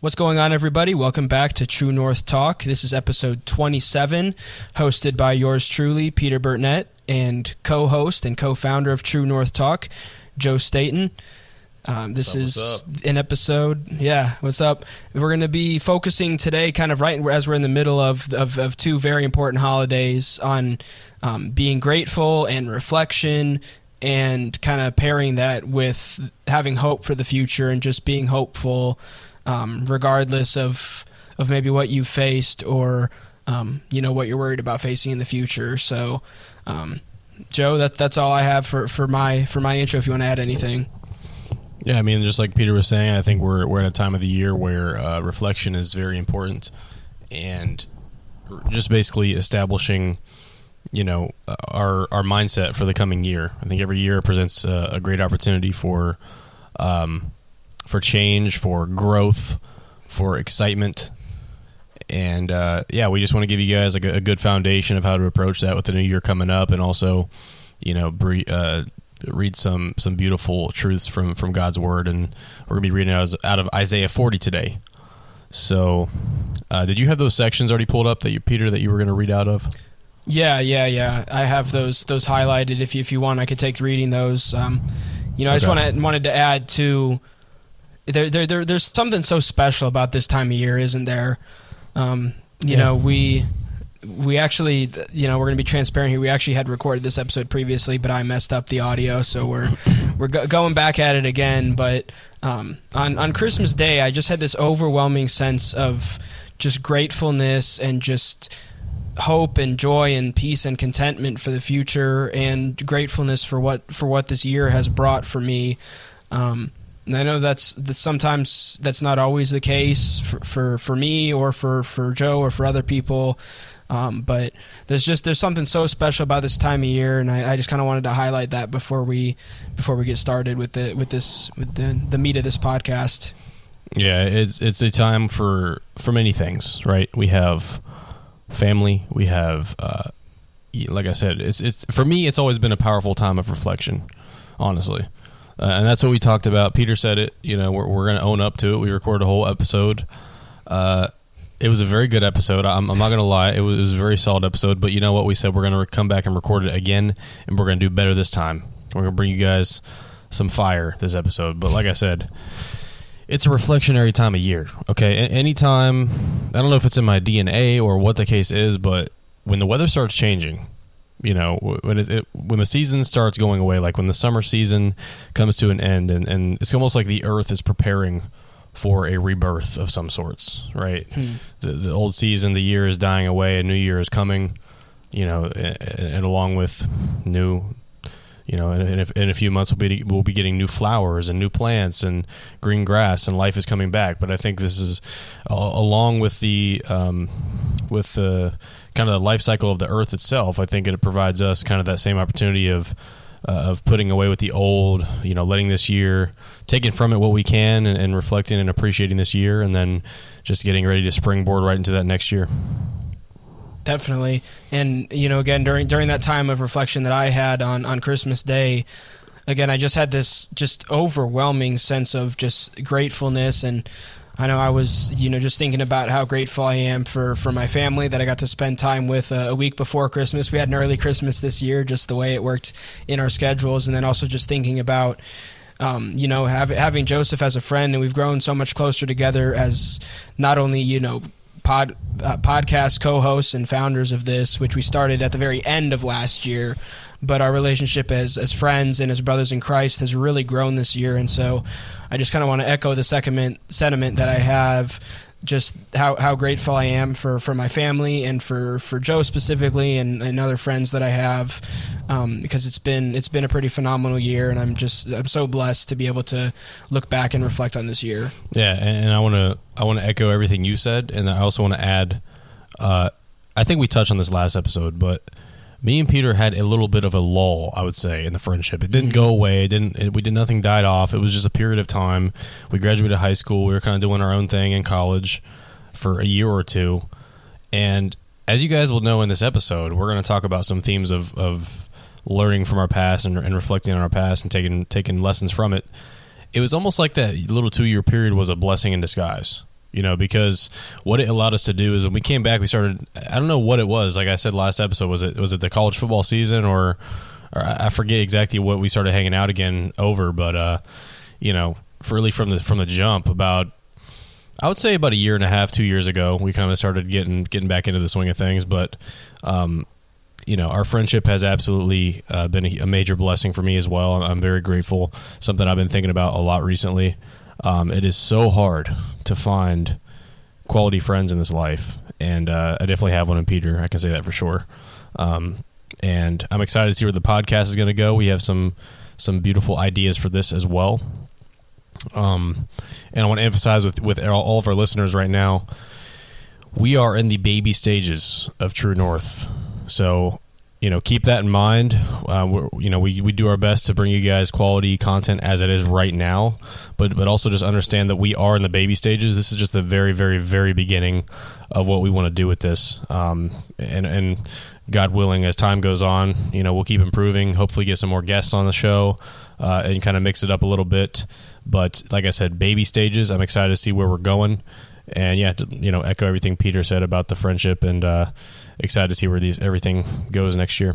What's going on, everybody? Welcome back to True North Talk. This is episode 27, hosted by yours truly, Peter Burnett, and co host and co founder of True North Talk, Joe Staten. Um, this What's is up, an episode. Yeah, what's up? We're going to be focusing today, kind of right as we're in the middle of, of, of two very important holidays, on um, being grateful and reflection, and kind of pairing that with having hope for the future and just being hopeful um, regardless of of maybe what you faced or um, you know what you're worried about facing in the future. So, um, Joe, that that's all I have for, for my for my intro. If you want to add anything, Yeah, I mean, just like Peter was saying, I think we're we're at a time of the year where uh, reflection is very important, and just basically establishing, you know, uh, our our mindset for the coming year. I think every year presents a, a great opportunity for, um, for change, for growth, for excitement, and uh, yeah, we just want to give you guys like a, a good foundation of how to approach that with the new year coming up, and also, you know, bre- uh, read some some beautiful truths from from God's word, and we're gonna be reading out, out of Isaiah 40 today. So, uh, did you have those sections already pulled up that you, Peter, that you were gonna read out of? yeah, yeah, yeah. I have those those highlighted. If you, if you want, I could take reading those. Um, you know, I just Okay. wanted wanted to add to there, there, there there's something so special about this time of year, isn't there? Um, you Yeah. know, we we actually, you know, we're going to be transparent here. We actually had recorded this episode previously, but I messed up the audio, so we're we're go- going back at it again. But um, on on Christmas Day, I just had this overwhelming sense of just gratefulness and just hope and joy and peace and contentment for the future and gratefulness for what for what this year has brought for me. Um, and I know that's, sometimes that's not always the case for, for, for me or for, for Joe or for other people. Um, but there's just there's something so special about this time of year, and I, I just kind of wanted to highlight that before we before we get started with the with this with the the meat of this podcast. Yeah, it's it's a time for for many things, right? We have family, we have, uh, like I said, it's it's for me. It's always been a powerful time of reflection, honestly, uh, and that's what we talked about. Peter said it. You know, we're we're gonna own up to it. We recorded a whole episode. Uh, it was a very good episode. I'm, I'm not gonna lie, it was, it was a very solid episode. But you know what? We said we're gonna come back and record it again, and we're gonna do better this time. We're gonna bring you guys some fire this episode. But like I said it's a reflectionary time of year. Okay, A- anytime I don't know if it's in my DNA or what the case is, but when the weather starts changing, you know, when it, it when the season starts going away, like when the summer season comes to an end, and, and it's almost like the earth is preparing for a rebirth of some sorts, right? The, the old season, the year is dying away, a new year is coming, you know, and, and along with new you know, in, in, a, in a few months we'll be we'll be getting new flowers and new plants and green grass and life is coming back. But I think this is a along with the um, with the kind of the life cycle of the Earth itself. I think it provides us kind of that same opportunity of uh, of putting away with the old, you know, letting this year taking from it what we can and, and reflecting and appreciating this year, and then just getting ready to springboard right into that next year. Definitely, and you know, again during during that time of reflection that I had on on Christmas Day, again I just had this just overwhelming sense of just gratefulness, and I know I was you know just thinking about how grateful I am for for my family that I got to spend time with uh, a week before Christmas. We had an early Christmas this year, just the way it worked in our schedules, and then also just thinking about um, you know, have, having Joseph as a friend, and we've grown so much closer together as not only you know pod uh, podcast co-hosts and founders of this, which we started at the very end of last year, but our relationship as as friends and as brothers in Christ has really grown this year, and so I just kind of want to echo the sentiment sentiment that I have. Just how, how grateful I am for, for my family and for, for Joe specifically and, and other friends that I have um, because it's been it's been a pretty phenomenal year and I'm just I'm so blessed to be able to look back and reflect on this year. Yeah, and, I want to I want to echo everything you said, and I also want to add. Uh, I think we touched on this last episode, but me and Peter had a little bit of a lull, I would say, in the friendship. It didn't go mm-hmm. away. It didn't. It, we did nothing died off. It was just a period of time. We graduated high school. We were kind of doing our own thing in college for a year or two, and as you guys will know in this episode, we're going to talk about some themes of, of learning from our past and, and reflecting on our past and taking taking lessons from it. It was almost like that little two year period was a blessing in disguise. You know, because what it allowed us to do is when we came back, we started. I don't know what it was. Like I said last episode, was it was it the college football season or, or I forget exactly what we started hanging out again over, but uh, you know, really from the from the jump about I would say about a year and a half, two years ago, we kind of started getting getting back into the swing of things. But um, you know, our friendship has absolutely uh, been a, a, major blessing for me as well. I'm very grateful. Something I've been thinking about a lot recently. Um, it is so hard to find quality friends in this life, and uh, I definitely have one in Peter. I can say that for sure. Um, and I'm excited to see where the podcast is going to go. We have some some beautiful ideas for this as well. Um, and I want to emphasize with with all of our listeners right now, we are in the baby stages of True North. So, you know, keep that in mind. Uh, you know, we, we do our best to bring you guys quality content as it is right now, but but also just understand that we are in the baby stages. This is just the very, very, very beginning of what we want to do with this. Um, and and God willing, as time goes on, you know, we'll keep improving. Hopefully, get some more guests on the show uh, and kind of mix it up a little bit. But like I said, baby stages. I'm excited to see where we're going, and yeah, you know, echo everything Peter said about the friendship, and uh, excited to see where these everything goes next year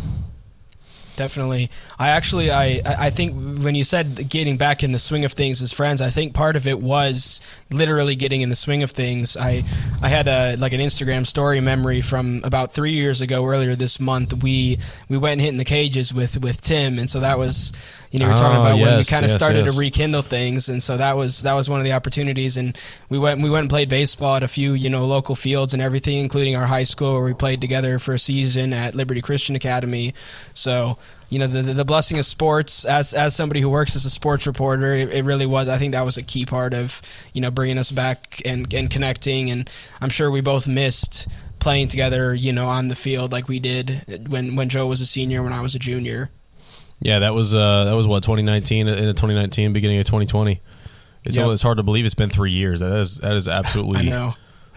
definitely. I actually, I, I think when you said getting back in the swing of things as friends, I think part of it was literally getting in the swing of things. I, I had a like an Instagram story memory from about three years ago. Earlier this month, we we went and hit in the cages with with Tim, and so that was you know, are talking oh, about yes, when we kind of yes, started yes. to rekindle things, and so that was that was one of the opportunities. And we went we went and played baseball at a few you know local fields and everything, including our high school where we played together for a season at Liberty Christian Academy. So you know the the blessing of sports as as somebody who works as a sports reporter it, it, really was i think that was a key part of you know bringing us back and and connecting and i'm sure we both missed playing together you know on the field like we did when when joe was a senior when i was a junior yeah, that was uh, that was what 2019 in 2019, beginning of 2020. It's yep. it's hard to believe it's been three years. That is that is absolutely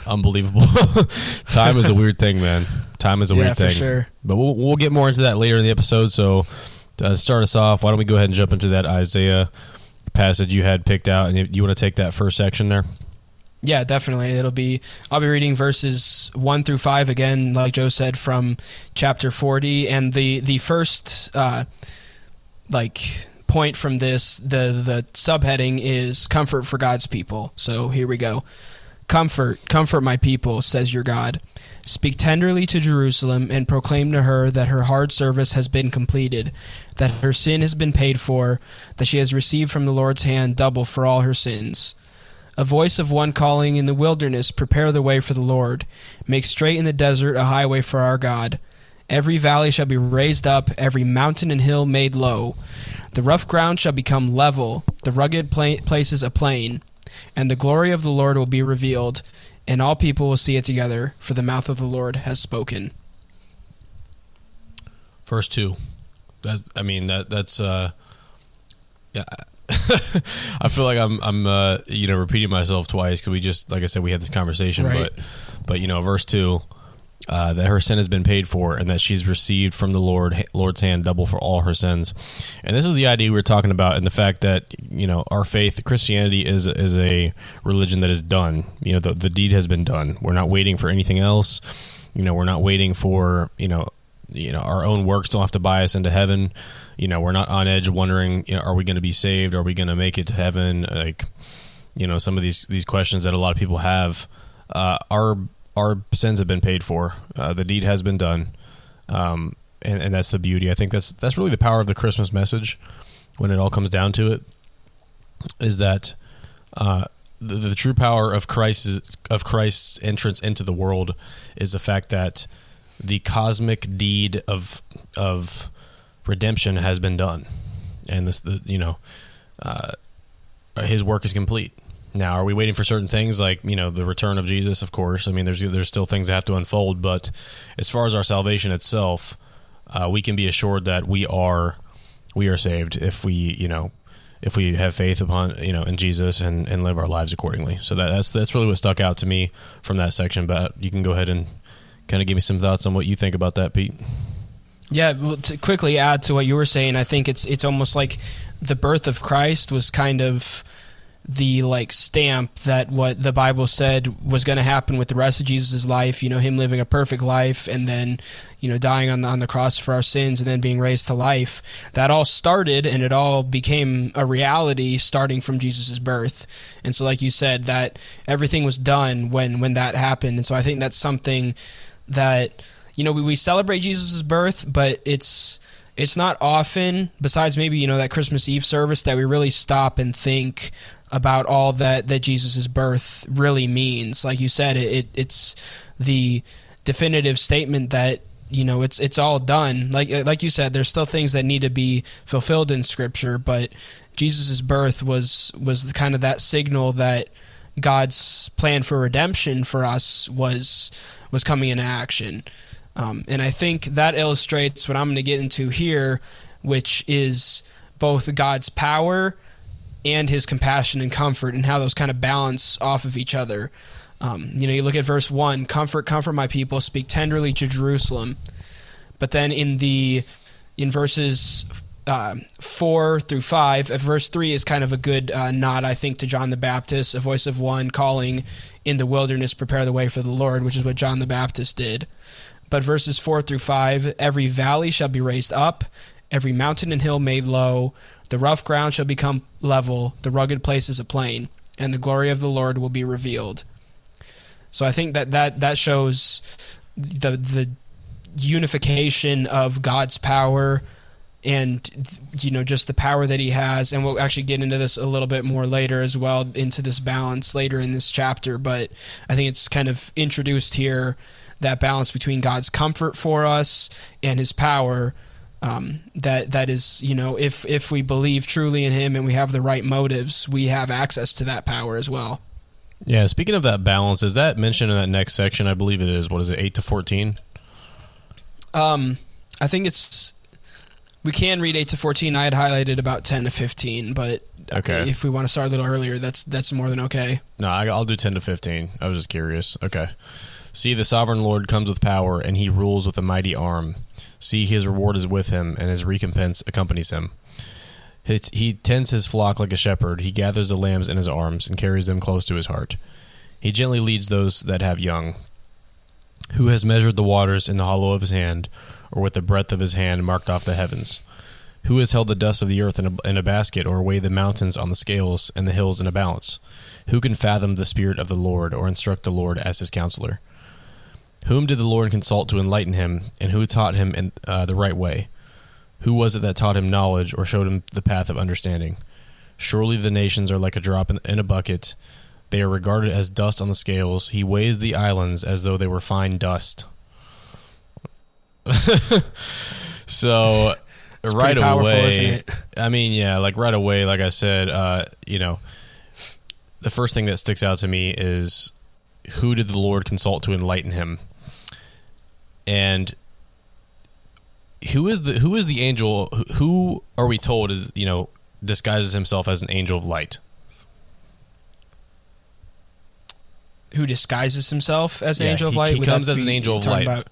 unbelievable. Time is a weird thing, man. Time is a yeah, weird thing. sure. But we'll we'll get more into that later in the episode. So to start us off, why don't we go ahead and jump into that Isaiah passage you had picked out, and you, you want to take that first section there? Yeah, definitely. It'll be I'll be reading verses 1 through 5 again like Joe said from chapter 40 and the the first uh, like point from this the the subheading is comfort for God's people. So here we go. Comfort, comfort my people, says your God. Speak tenderly to Jerusalem and proclaim to her that her hard service has been completed, that her sin has been paid for, that she has received from the Lord's hand double for all her sins. A voice of one calling in the wilderness, Prepare the way for the Lord. Make straight in the desert a highway for our God. Every valley shall be raised up, every mountain and hill made low. The rough ground shall become level, the rugged pla- places a plain, and the glory of the Lord will be revealed, and all people will see it together, for the mouth of the Lord has spoken. Verse two. That's, I mean that that's uh, yeah. I feel like I'm I'm uh, you know repeating myself twice because we just like I said we had this conversation, right. but but you know verse two uh, that her sin has been paid for and that she's received from the Lord Lord's hand double for all her sins. And this is the idea we are talking about, and the fact that you know our faith, Christianity, is is a religion that is done. You know, the the deed has been done. We're not waiting for anything else. You know, we're not waiting for you know you know our own works don't have to buy us into heaven. You know, we're not on edge wondering, you know, are we going to be saved? Are we going to make it to heaven? Like, you know, some of these these questions that a lot of people have. Uh, our our sins have been paid for. Uh, the deed has been done, um, and, and that's the beauty. I think that's that's really the power of the Christmas message. When it all comes down to it, is that uh, the, the, true power of Christ's of Christ's entrance into the world is the fact that the cosmic deed of of redemption has been done, and this the you know uh, his work is complete. Now, are we waiting for certain things like you know the return of Jesus? Of course. I mean, there's there's still things that have to unfold, but as far as our salvation itself, uh, we can be assured that we are we are saved if we you know if we have faith upon you know in Jesus and, and live our lives accordingly. So that, that's that's really what stuck out to me from that section. But you can go ahead and kind of give me some thoughts on what you think about that, Pete. Yeah, well, to quickly add to what you were saying, I think it's it's almost like the birth of Christ was kind of the like stamp that what the Bible said was going to happen with the rest of Jesus' life, you know, him living a perfect life and then, you know, dying on the, on the cross for our sins and then being raised to life. That all started and it all became a reality starting from Jesus' birth. And so like you said that everything was done when when that happened. And so I think that's something that you know, we, we celebrate Jesus' birth, but it's it's not often besides maybe you know that christmas eve service that we really stop and think about all that that jesus' birth really means. Like you said it, it it's the definitive statement that you know it's it's all done. Like like you said there's still things that need to be fulfilled in scripture but jesus' birth was was kind of that signal that god's plan for redemption for us was was coming into action. Um, and I think that illustrates what I'm going to get into here, which is both God's power and his compassion and comfort, and how those kind of balance off of each other. Um, you know, you look at verse 1 Comfort, comfort my people, speak tenderly to Jerusalem. But then in the in verses uh, four through five. Uh, verse three is kind of a good uh, nod, I think, to John the Baptist, a voice of one calling in the wilderness, prepare the way for the Lord, which is what John the Baptist did. But verses 4 through 5 every valley shall be raised up, every mountain and hill made low, the rough ground shall become level, the rugged places a plain, and the glory of the Lord will be revealed. So I think that that, that shows the the unification of God's power and you know just the power that he has and we'll actually get into this a little bit more later as well into this balance later in this chapter but I think it's kind of introduced here that balance between God's comfort for us and His power. Um, that that is, you know, if if we believe truly in Him and we have the right motives, we have access to that power as well. Yeah. Speaking of that balance, is that mentioned in that next section? I believe it is. What is it? Eight to fourteen. Um, I think it's. We can read eight to fourteen. I had highlighted about ten to fifteen, but okay. If we want to start a little earlier, that's that's more than okay. No, I'll do ten to fifteen. I was just curious. Okay. See, the sovereign Lord comes with power, and he rules with a mighty arm. See, his reward is with him, and his recompense accompanies him. He tends his flock like a shepherd. He gathers the lambs in his arms and carries them close to his heart. He gently leads those that have young. Who has measured the waters in the hollow of his hand, or with the breadth of his hand marked off the heavens? Who has held the dust of the earth in a, in a basket, or weighed the mountains on the scales and the hills in a balance? Who can fathom the spirit of the Lord, or instruct the Lord as his counselor? Whom did the Lord consult to enlighten him, and who taught him in, uh, the right way? Who was it that taught him knowledge or showed him the path of understanding? Surely the nations are like a drop in, in a bucket. They are regarded as dust on the scales. He weighs the islands as though they were fine dust. so It's right away? I mean, yeah, like right away, like I said, uh, you know, the first thing that sticks out to me is who did the Lord consult to enlighten him? And who is the who is the angel who are we told is, you know, disguises himself as an angel of light? Who disguises himself as an Yeah, angel of he- light? he Would comes as an angel of light. About,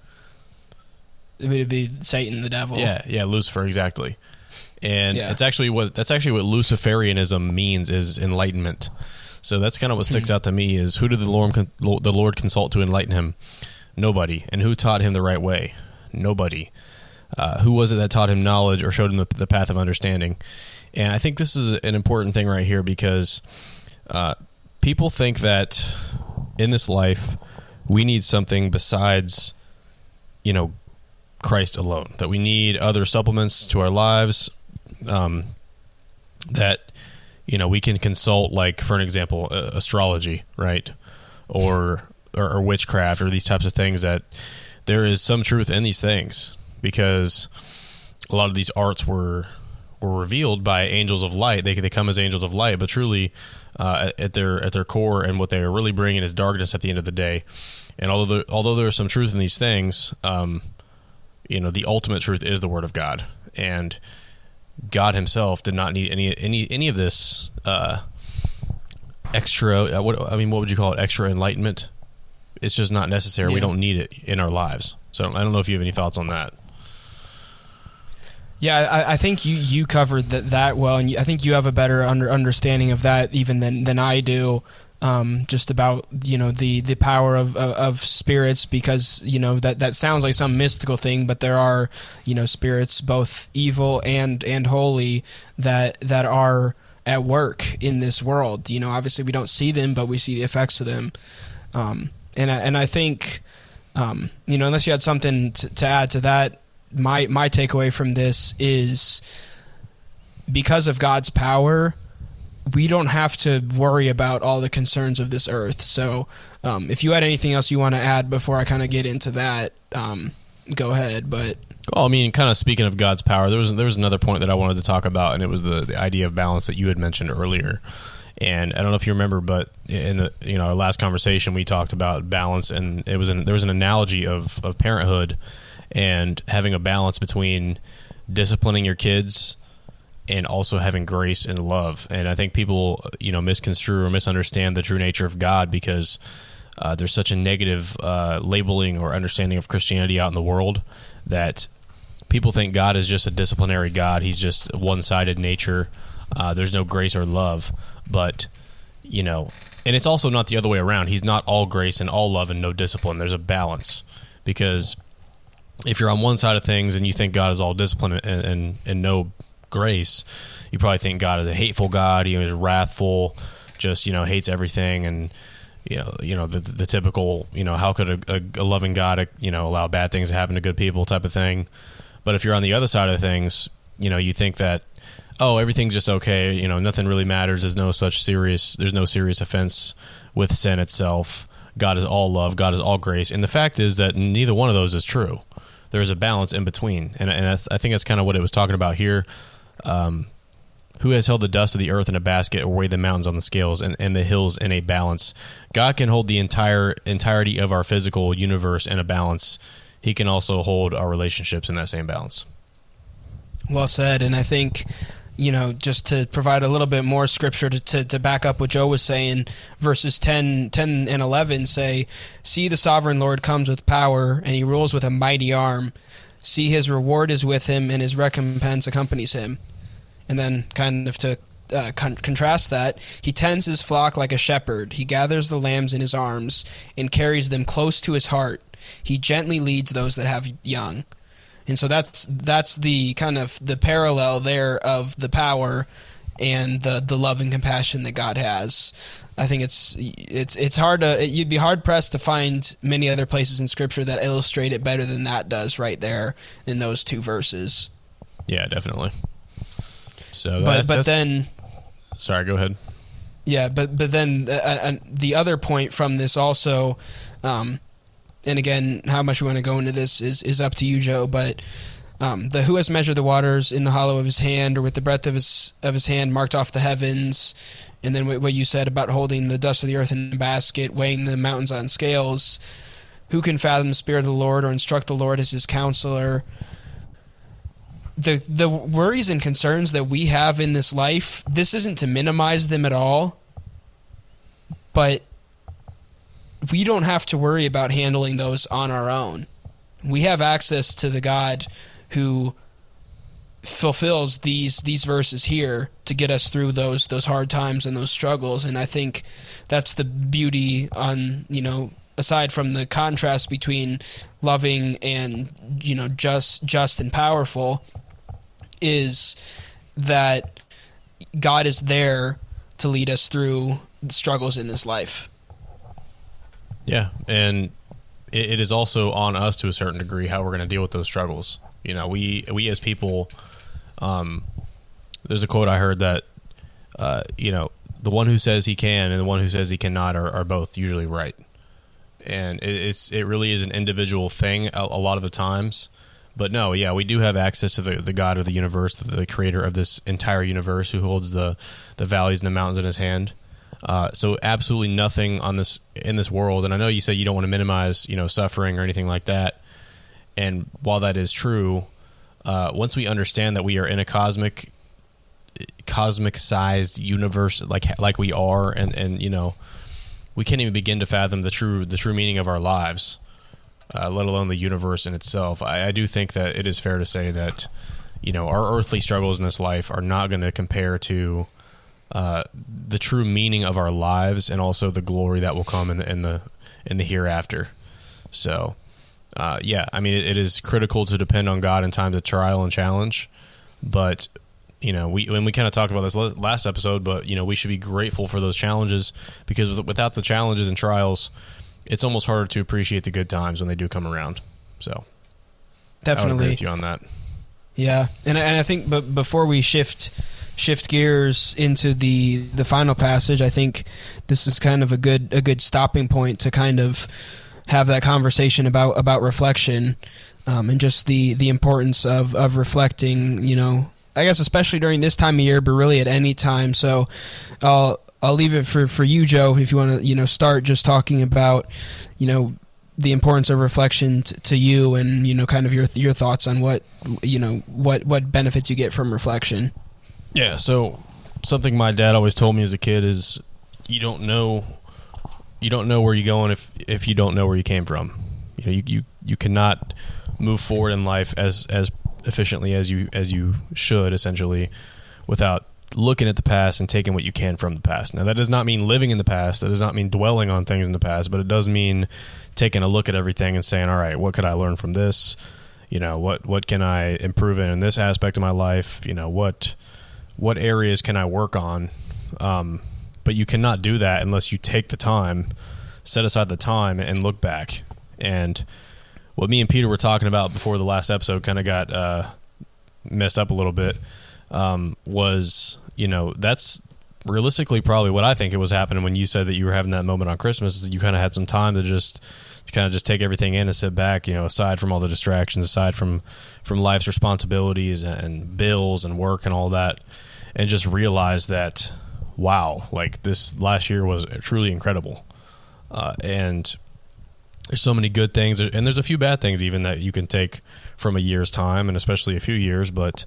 it would be Satan, the devil. Yeah, yeah, Lucifer exactly. And Yeah. it's actually what that's actually what Luciferianism means is enlightenment. So that's kind of what Hmm. sticks out to me is who did the Lord the Lord consult to enlighten him? Nobody. And who taught him the right way? Nobody. Uh, who was it that taught him knowledge or showed him the, the path of understanding? And I think this is an important thing right here because uh, people think that in this life we need something besides, you know, Christ alone. That we need other supplements to our lives. Um, that you know we can consult, like for an example, uh, astrology, right, or, or or witchcraft, or these types of things. That there is some truth in these things because a lot of these arts were were revealed by angels of light. They they come as angels of light, but truly, uh, at their at their core and what they are really bringing is darkness at the end of the day. And although there, although there is some truth in these things, um, you know, the ultimate truth is the Word of God, and God Himself did not need any any any of this uh, extra. Uh, what I mean, what would you call it? Extra enlightenment. It's just not necessary. We don't need it in our lives. So I don't know if you have any thoughts on that. Yeah, I, I think you, you covered that, that well, and I think you have a better under, understanding of that even than, than I do. Um, just about you know the the power of, of, of spirits because you know that that sounds like some mystical thing, but there are you know spirits both evil and and holy that that are at work in this world. You know, obviously we don't see them, but we see the effects of them. Um, and I, and I think um, you know unless you had something to, to add to that, my my takeaway from this is because of God's power, we don't have to worry about all the concerns of this earth. So, um, if you had anything else you want to add before I kind of get into that, um, go ahead. But well, I mean, kind of speaking of God's power, there was there was another point that I wanted to talk about, and it was the, the idea of balance that you had mentioned earlier. And I don't know if you remember, but in the you know our last conversation, we talked about balance, and it was an, there was an analogy of of parenthood and having a balance between disciplining your kids and also having grace and love. And I think people, you know, misconstrue or misunderstand the true nature of God because uh, there's such a negative uh, labeling or understanding of Christianity out in the world that people think God is just a disciplinary God. He's just one sided nature. Uh, there's no grace or love. But, you know, and it's also not the other way around. He's not all grace and all love and no discipline. There's a balance because if you're on one side of things and you think God is all discipline and, and, and no grace, you probably think God is a hateful God. He is wrathful, just you know hates everything, and you know you know the, the typical you know how could a, a, a loving God you know allow bad things to happen to good people type of thing. But if you're on the other side of things, you know you think that oh everything's just okay. You know nothing really matters. There's no such serious. There's no serious offense with sin itself. God is all love. God is all grace. And the fact is that neither one of those is true there's a balance in between, and, and I, th- I think that's kind of what it was talking about here. Um, who has held the dust of the earth in a basket or weighed the mountains on the scales and, and the hills in a balance? God can hold the entire entirety of our physical universe in a balance. He can also hold our relationships in that same balance. Well said, and I think you know, just to provide a little bit more scripture to, to, to, back up what Joe was saying, verses 10, 10 and 11 say, See, the sovereign Lord comes with power, and he rules with a mighty arm. See, his reward is with him, and his recompense accompanies him. And then, kind of to uh, con- contrast that, he tends his flock like a shepherd. He gathers the lambs in his arms and carries them close to his heart. He gently leads those that have young and so that's that's the kind of the parallel there of the power and the the love and compassion that God has. I think it's it's it's hard to you'd be hard pressed to find many other places in Scripture that illustrate it better than that does right there in those two verses. Yeah, definitely. So, but but then, sorry, go ahead. Yeah, but but then uh, uh, the other point from this also um, and again, how much we want to go into this is is up to you, Joe. But um, the who has measured the waters in the hollow of his hand, or with the breadth of his of his hand, marked off the heavens, and then what you said about holding the dust of the earth in a basket, weighing the mountains on scales. Who can fathom the spirit of the Lord, or instruct the Lord as his counselor? The the worries and concerns that we have in this life, this isn't to minimize them at all, but we don't have to worry about handling those on our own. We have access to the God who fulfills these these verses here to get us through those those hard times and those struggles and I think that's the beauty on you know aside from the contrast between loving and you know just just and powerful is that God is there to lead us through struggles in this life. Yeah, and it, it is also on us to a certain degree how we're going to deal with those struggles. You know, we we as people, um, there's a quote I heard that, uh, you know, the one who says he can and the one who says he cannot are, are both usually right, and it, it's it really is an individual thing a, a lot of the times. But no, yeah, we do have access to the, the God of the universe, the, the creator of this entire universe, who holds the the valleys and the mountains in his hand. Uh, so absolutely nothing on this in this world. And I know you said you don't want to minimize, you know, suffering or anything like that. And while that is true, uh, once we understand that we are in a cosmic, cosmic sized universe, like like we are, and and you know, we can't even begin to fathom the true the true meaning of our lives, uh, let alone the universe in itself. I, I do think that it is fair to say that you know, our earthly struggles in this life are not going to compare to uh, the true meaning of our lives and also the glory that will come in the in the, in the hereafter. So, uh, yeah, I mean, it, it is critical to depend on God in times of trial and challenge, but you know, we when we kind of talked about this last episode, but you know, we should be grateful for those challenges because without the challenges and trials, it's almost harder to appreciate the good times when they do come around. So, definitely with you on that. Yeah, and and I think, but before we shift shift gears into the the final passage, I think this is kind of a good a good stopping point to kind of have that conversation about about reflection um, and just the the importance of of reflecting. You know, I guess especially during this time of year, but really at any time. So, I'll I'll leave it for for you, Joe, if you want to you know start just talking about you know the importance of reflection t- to you and you know kind of your your thoughts on what you know what what benefits you get from reflection. Yeah, so something my dad always told me as a kid is you don't know you don't know where you're going if if you don't know where you came from. You know, you you, you cannot move forward in life as as efficiently as you as you should essentially without looking at the past and taking what you can from the past. Now that does not mean living in the past. That does not mean dwelling on things in the past, but it does mean taking a look at everything and saying, "All right, what could I learn from this? You know, what what can I improve in in this aspect of my life? You know, what what areas can I work on?" Um, but you cannot do that unless you take the time, set aside the time, and look back. And what me and Peter were talking about before the last episode kind of got uh, messed up a little bit um, was you know that's realistically probably what I think it was happening when you said that you were having that moment on Christmas. Is that you kind of had some time to just kind of just take everything in and sit back. You know, aside from all the distractions, aside from from life's responsibilities and bills and work and all that, and just realize that wow, like this last year was truly incredible. Uh, and there's so many good things, and there's a few bad things even that you can take from a year's time, and especially a few years. But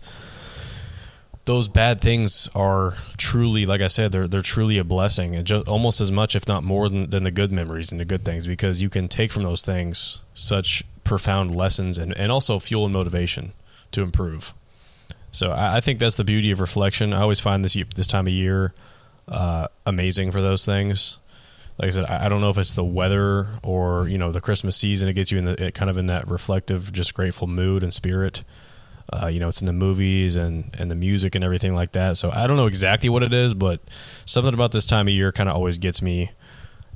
those bad things are truly, like I said, they're they're truly a blessing, and just, almost as much, if not more, than, than the good memories and the good things, because you can take from those things such profound lessons and, and also fuel and motivation to improve. So I, I think that's the beauty of reflection. I always find this this time of year uh, amazing for those things. Like I said, I, I don't know if it's the weather or you know the Christmas season. It gets you in the kind of in that reflective, just grateful mood and spirit. Uh, you know, it's in the movies and, and the music and everything like that. So I don't know exactly what it is, but something about this time of year kind of always gets me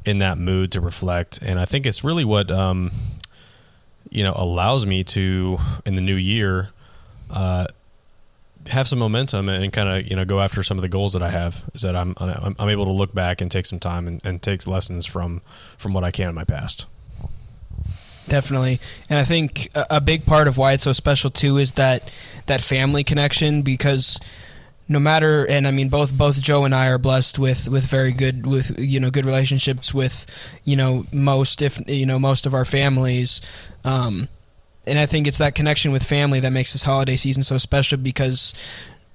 in that mood to reflect. And I think it's really what, um, you know, allows me to, in the new year, uh, have some momentum and kind of, you know, go after some of the goals that I have is that I'm, I'm, I'm able to look back and take some time and, and take lessons from, from what I can in my past. Definitely, and I think a, a big part of why it's so special too is that that family connection because no matter and I mean both both Joe and I are blessed with with very good with you know good relationships with you know most if you know most of our families um and I think it's that connection with family that makes this holiday season so special because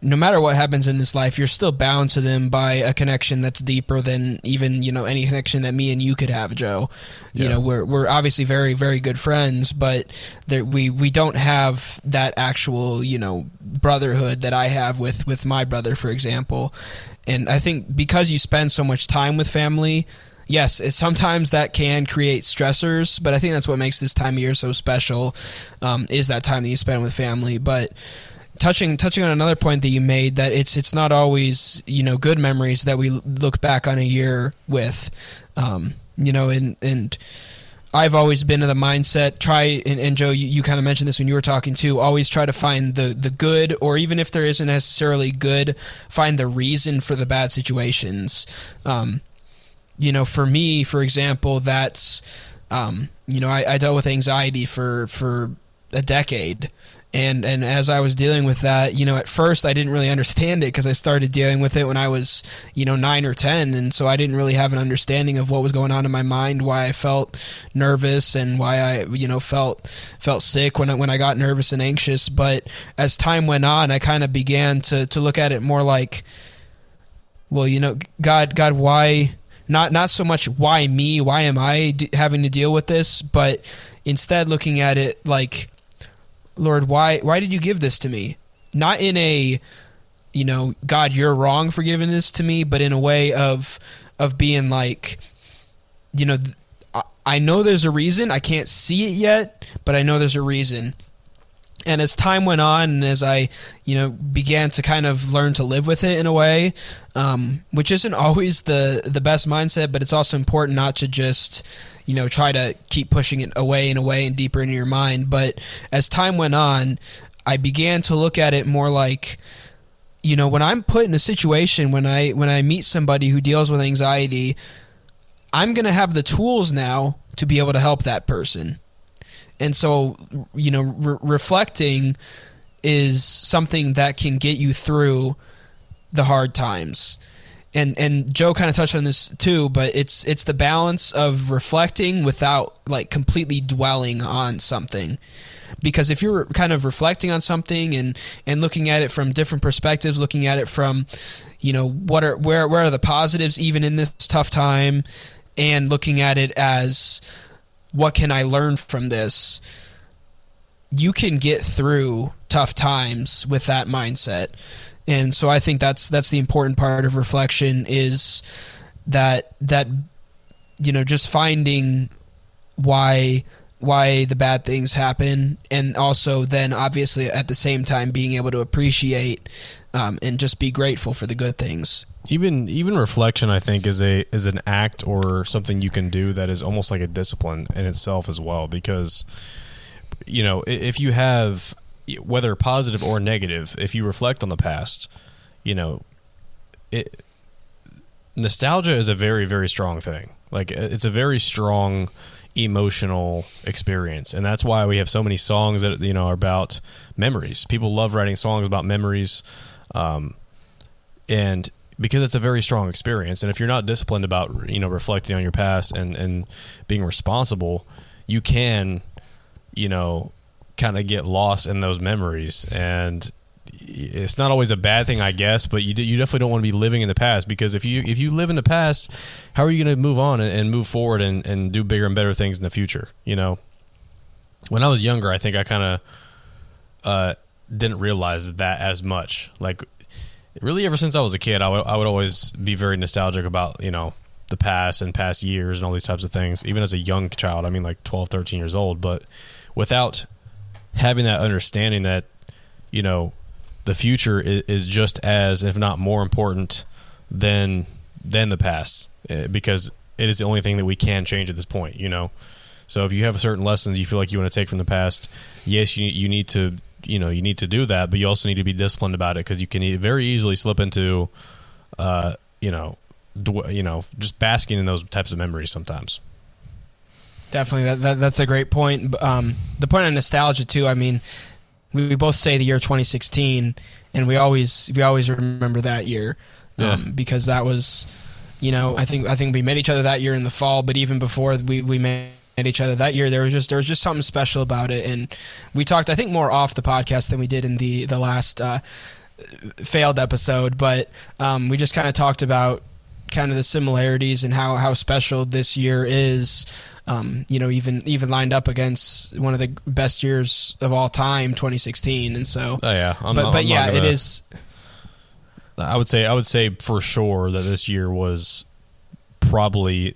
no matter what happens in this life, you're still bound to them by a connection that's deeper than even you know any connection that me and you could have, Joe. Yeah. You know, we're we're obviously very very good friends, but there, we we don't have that actual you know brotherhood that I have with with my brother, for example. And I think because you spend so much time with family, yes, sometimes that can create stressors, but I think that's what makes this time of year so special. Um, is that time that you spend with family, but touching touching on another point that you made that it's it's not always you know good memories that we look back on a year with um, you know and and I've always been in the mindset try and, and Joe you, you kind of mentioned this when you were talking too always try to find the the good or even if there isn't necessarily good find the reason for the bad situations um, you know for me for example that's um, you know I, I dealt with anxiety for for a decade and and as I was dealing with that, you know, at first I didn't really understand it because I started dealing with it when I was, you know, nine or ten, and so I didn't really have an understanding of what was going on in my mind, why I felt nervous, and why I, you know, felt felt sick when I, when I got nervous and anxious. But as time went on, I kind of began to to look at it more like, well, you know, God, God, why? Not not so much why me, why am I d- having to deal with this, but instead looking at it like Lord, why why did you give this to me? not in a you know God you're wrong for giving this to me, but in a way of of being like you know. Th- I know there's a reason. I can't see it yet, but I know there's a reason and as time went on and as i you know began to kind of learn to live with it in a way um, which isn't always the the best mindset but it's also important not to just you know try to keep pushing it away and away and deeper into your mind. But as time went on i began to look at it more like you know when i'm put in a situation when i when i meet somebody who deals with anxiety i'm going to have the tools now to be able to help that person and so you know re- reflecting is something that can get you through the hard times. And and Joe kind of touched on this too but it's it's the balance of reflecting without like completely dwelling on something. Because if you're kind of reflecting on something and and looking at it from different perspectives looking at it from you know what are where where are the positives even in this tough time and looking at it as what can I learn from this? You can get through tough times with that mindset. And so I think that's that's the important part of reflection is that that you know just finding why why the bad things happen and also then obviously at the same time being able to appreciate um, and just be grateful for the good things even even reflection i think is a is an act or something you can do that is almost like a discipline in itself as well because you know if you have whether positive or negative if you reflect on the past you know it nostalgia is a very very strong thing. Like it's a very strong emotional experience. And that's why we have so many songs that you know are about memories. People love writing songs about memories. Um, and because it's a very strong experience. And if you're not disciplined about you know reflecting on your past and and being responsible you can you know kind of get lost in those memories. And it's not always a bad thing I guess but you you definitely don't want to be living in the past because if you if you live in the past how are you going to move on and, and move forward and and do bigger and better things in the future you know? When I was younger I think I kind of uh didn't realize that as much. Like really ever since I was a kid, I would I would always be very nostalgic about you know the past and past years and all these types of things. Even as a young child, I mean like 12, 13 years old, but without having that understanding that you know the future is, is just as if not more important than than the past eh, because it is the only thing that we can change at this point. You know. So if you have certain lessons you feel like you want to take from the past, yes, you you need to you know you need to do that, but you also need to be disciplined about it because you can very easily slip into, uh, you know, dw- you know, just basking in those types of memories sometimes. Definitely, that, that that's a great point. Um, the point of nostalgia too. I mean, we, we both say the year 2016, and we always we always remember that year um, yeah. because that was, you know, I think I think we met each other that year in the fall, but even before we we met at each other that year there was just there was just something special about it. And we talked i think more off the podcast than we did in the the last uh, failed episode. But um, we just kind of talked about kind of the similarities and how how special this year is um, you know even even lined up against one of the best years of all time 2016 and so oh yeah. I'm but not, but I'm yeah gonna, it is i would say i would say for sure that this year was probably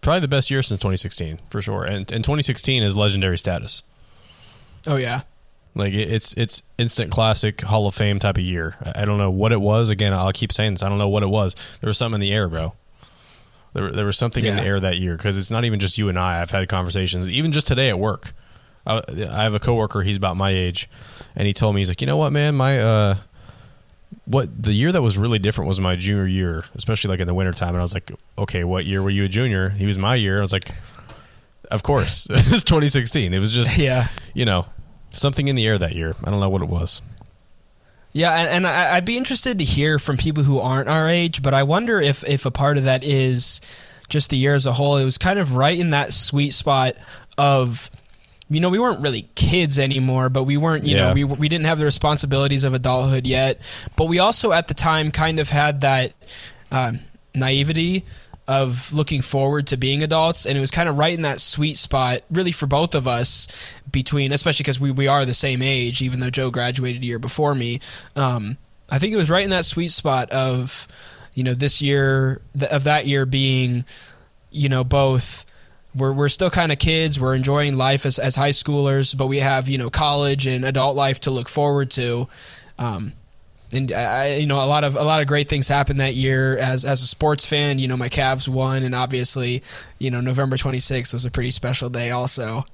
probably the best year since 2016 for sure. And, and 2016 is legendary status. Oh yeah, like it's it's instant classic Hall of Fame type of year. I don't know what it was. Again, I'll keep saying this. I don't know what it was. There was something in the air, bro. There, there was something yeah. in the air that year because it's not even just you and I. I've had conversations, even just today at work. I, I have a coworker. He's about my age, and he told me he's like, you know what, man, my uh, what the year that was really different was my junior year, especially like in the wintertime. And I was like, okay, what year were you a junior? He was my year. I was like, of course, it was 2016. It was just, yeah, you know, something in the air that year. I don't know what it was. Yeah, and, and I'd be interested to hear from people who aren't our age, but I wonder if if a part of that is just the year as a whole. It was kind of right in that sweet spot of you know, we weren't really kids anymore, but we weren't, you yeah. know, we, we didn't have the responsibilities of adulthood yet. But we also, at the time, kind of had that uh, naivety of looking forward to being adults, and it was kind of right in that sweet spot, really for both of us, between especially because we we are the same age, even though Joe graduated a year before me. Um, I think it was right in that sweet spot of you know this year of that year being you know both we're we're still kind of kids. We're enjoying life as as high schoolers, but we have you know college and adult life to look forward to. Um, and I, you know, a lot of a lot of great things happened that year. As as a sports fan, you know, my Cavs won, and obviously, you know, November 26th was a pretty special day, also.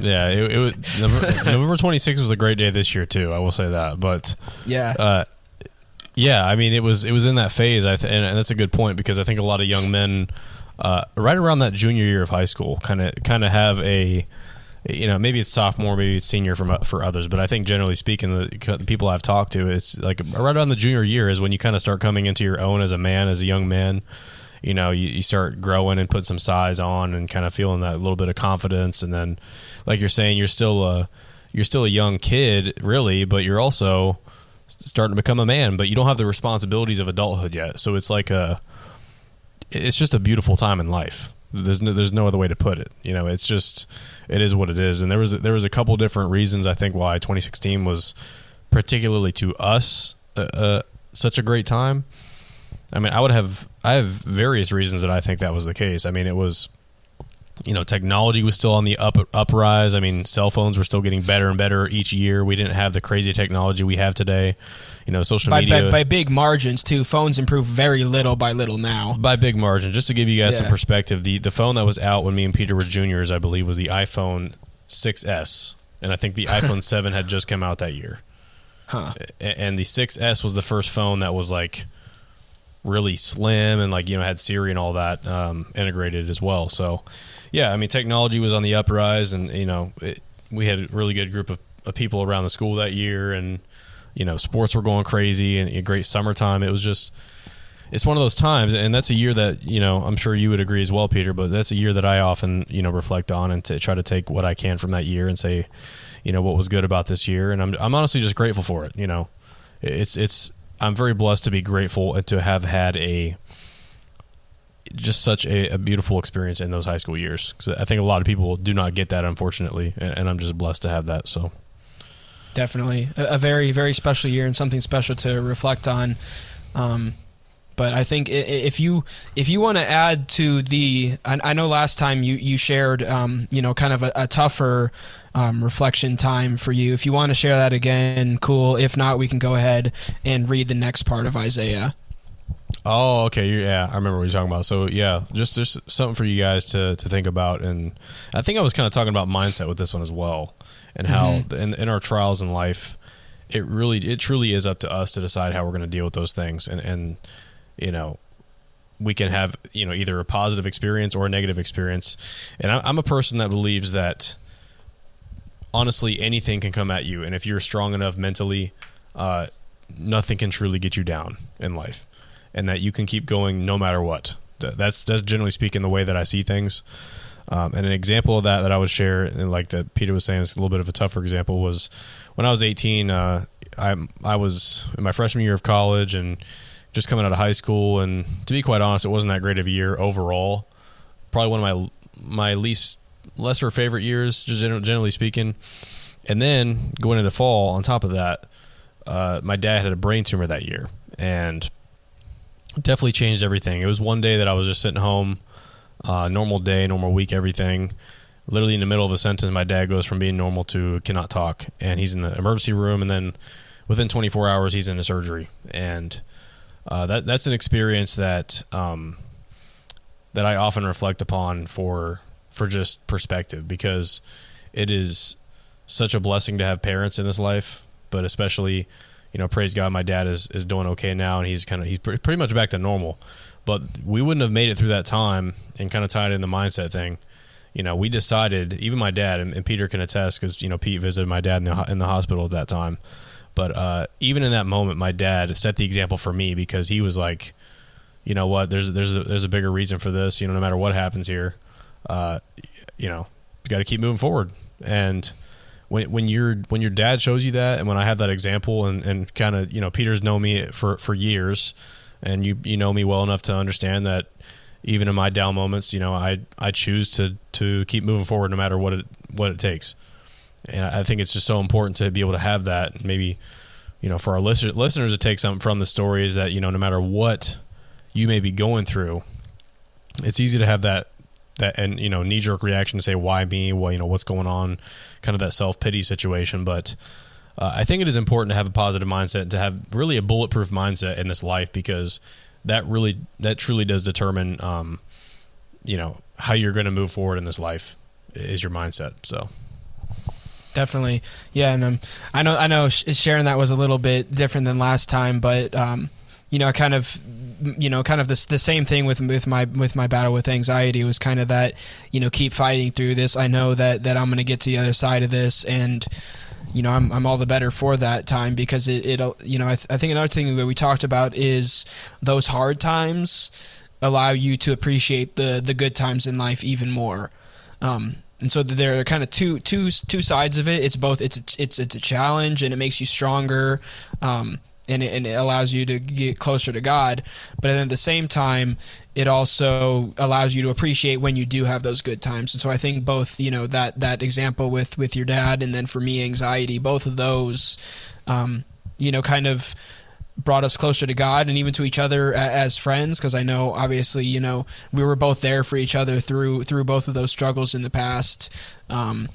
Yeah, it, it was November 26th was a great day this year too. I will say that, but yeah, uh, yeah, I mean, it was it was in that phase. I th- and that's a good point because I think a lot of young men, uh, right around that junior year of high school, kind of kind of have a you know, maybe it's sophomore, maybe it's senior for for others, but I think generally speaking, the, the, people I've talked to, it's like right around the junior year is when you kind of start coming into your own as a man, as a young man. You know, you, you start growing and put some size on, and kind of feeling that little bit of confidence, and then, like you're saying, you're still a you're still a young kid, really, but you're also starting to become a man, but you don't have the responsibilities of adulthood yet. So it's like a, it's just a beautiful time in life. There's no, there's no other way to put it. You know, it's just it is what it is. And there was there was a couple different reasons I think why 2016 was particularly to us uh, uh, such a great time. I mean, I would have I have various reasons that I think that was the case. I mean, it was you know, technology was still on the up uprise. I mean, cell phones were still getting better and better each year. We didn't have the crazy technology we have today. You know, social by, media by, by big margins too. Phones improve very little by little now. By big margin. Just to give you guys yeah. some perspective, the the phone that was out when me and Peter were juniors, I believe, was the iPhone 6s, and I think the iPhone 7 had just come out that year. Huh. And the 6s was the first phone that was like really slim and like you know had Siri and all that um, integrated as well. So yeah, I mean, technology was on the uprise, and you know, it, we had a really good group of, of, people around the school that year, and you know, sports were going crazy, and a great summertime. It was just, it's one of those times, and that's a year that you know, I'm sure you would agree as well, Peter. But that's a year that I often you know reflect on and to try to take what I can from that year and say, you know, what was good about this year, and I'm I'm honestly just grateful for it. You know, it's it's I'm very blessed to be grateful and to have had a just such a, a, beautiful experience in those high school years. Because I think a lot of people do not get that, unfortunately, and, and I'm just blessed to have that. So, definitely a, a, very very special year and something special to reflect on. Um, but I think if you if you want to add to the, I, I, know last time you you shared, um, you know, kind of a, a tougher um, reflection time for you. If you want to share that again, cool. If not, we can go ahead and read the next part of Isaiah. Oh, okay. Yeah, I remember what you're talking about. So, yeah, just there's something for you guys to, to think about. And I think I was kind of talking about mindset with this one as well, and how mm-hmm. in, in our trials in life, it really, it truly is up to us to decide how we're going to deal with those things. And and you know, we can have you know either a positive experience or a negative experience. And I, I'm a person that believes that honestly anything can come at you, and if you're strong enough mentally, uh, nothing can truly get you down in life and that you can keep going no matter what. That's that's generally speaking the way that I see things. Um, and an example of that that I would share, and like that Peter was saying, it's a little bit of a tougher example. Was when I was 18, uh, I I was in my freshman year of college and just coming out of high school. And to be quite honest, it wasn't that great of a year overall. Probably one of my my least lesser favorite years, just generally speaking. And then going into fall, on top of that, uh, my dad had a brain tumor that year, and definitely changed everything. It was one day that I was just sitting home, uh, normal day, normal week, everything. Literally in the middle of a sentence, my dad goes from being normal to cannot talk, and he's in the emergency room, and then within 24 hours, he's in a surgery, and uh, that that's an experience that um, that I often reflect upon for for just perspective because it is such a blessing to have parents in this life, but especially you know, praise God, my dad is, is doing okay now, and he's kind of he's pretty much back to normal. But we wouldn't have made it through that time, and kind of tied in the mindset thing. You know, we decided, even my dad and, and Peter can attest, because you know Pete visited my dad in the in the hospital at that time. But uh, even in that moment, my dad set the example for me because he was like, you know what, there's there's a, there's a bigger reason for this. You know, no matter what happens here, uh, you know, you got to keep moving forward. And when when your when your dad shows you that, and when I have that example, and, and kind of you know Peter's known me for for years, and you you know me well enough to understand that even in my down moments, you know, I I choose to to keep moving forward no matter what it what it takes. And I think it's just so important to be able to have that. Maybe, you know, for our listeners, listeners to take something from the story is that you know, no matter what you may be going through, it's easy to have that that and you know knee jerk reaction to say why me, well, you know, what's going on, kind of that self pity situation. But uh, I think it is important to have a positive mindset, and to have really a bulletproof mindset in this life because that really that truly does determine um, you know how you're going to move forward in this life is your mindset so definitely yeah and um, i know i know sharing that was a little bit different than last time but um, you know kind of you know kind of the, the same thing with with my with my battle with anxiety was kind of that you know keep fighting through this i know that that i'm going to get to the other side of this and you know, I'm, I'm all the better for that time because it, it'll, you know, I, th- I think another thing that we talked about is those hard times allow you to appreciate the, the good times in life even more. Um, and so there are kind of two, two, two sides of it. It's both, it's, it's, it's a challenge and it makes you stronger. Um, and it, and it allows you to get closer to God. But then at the same time, it also allows you to appreciate when you do have those good times. And so I think both, you know, that that example with with your dad, and then for me, anxiety, both of those, um, you know, kind of brought us closer to God and even to each other as friends because I know obviously you know we were both there for each other through through both of those struggles in the past um,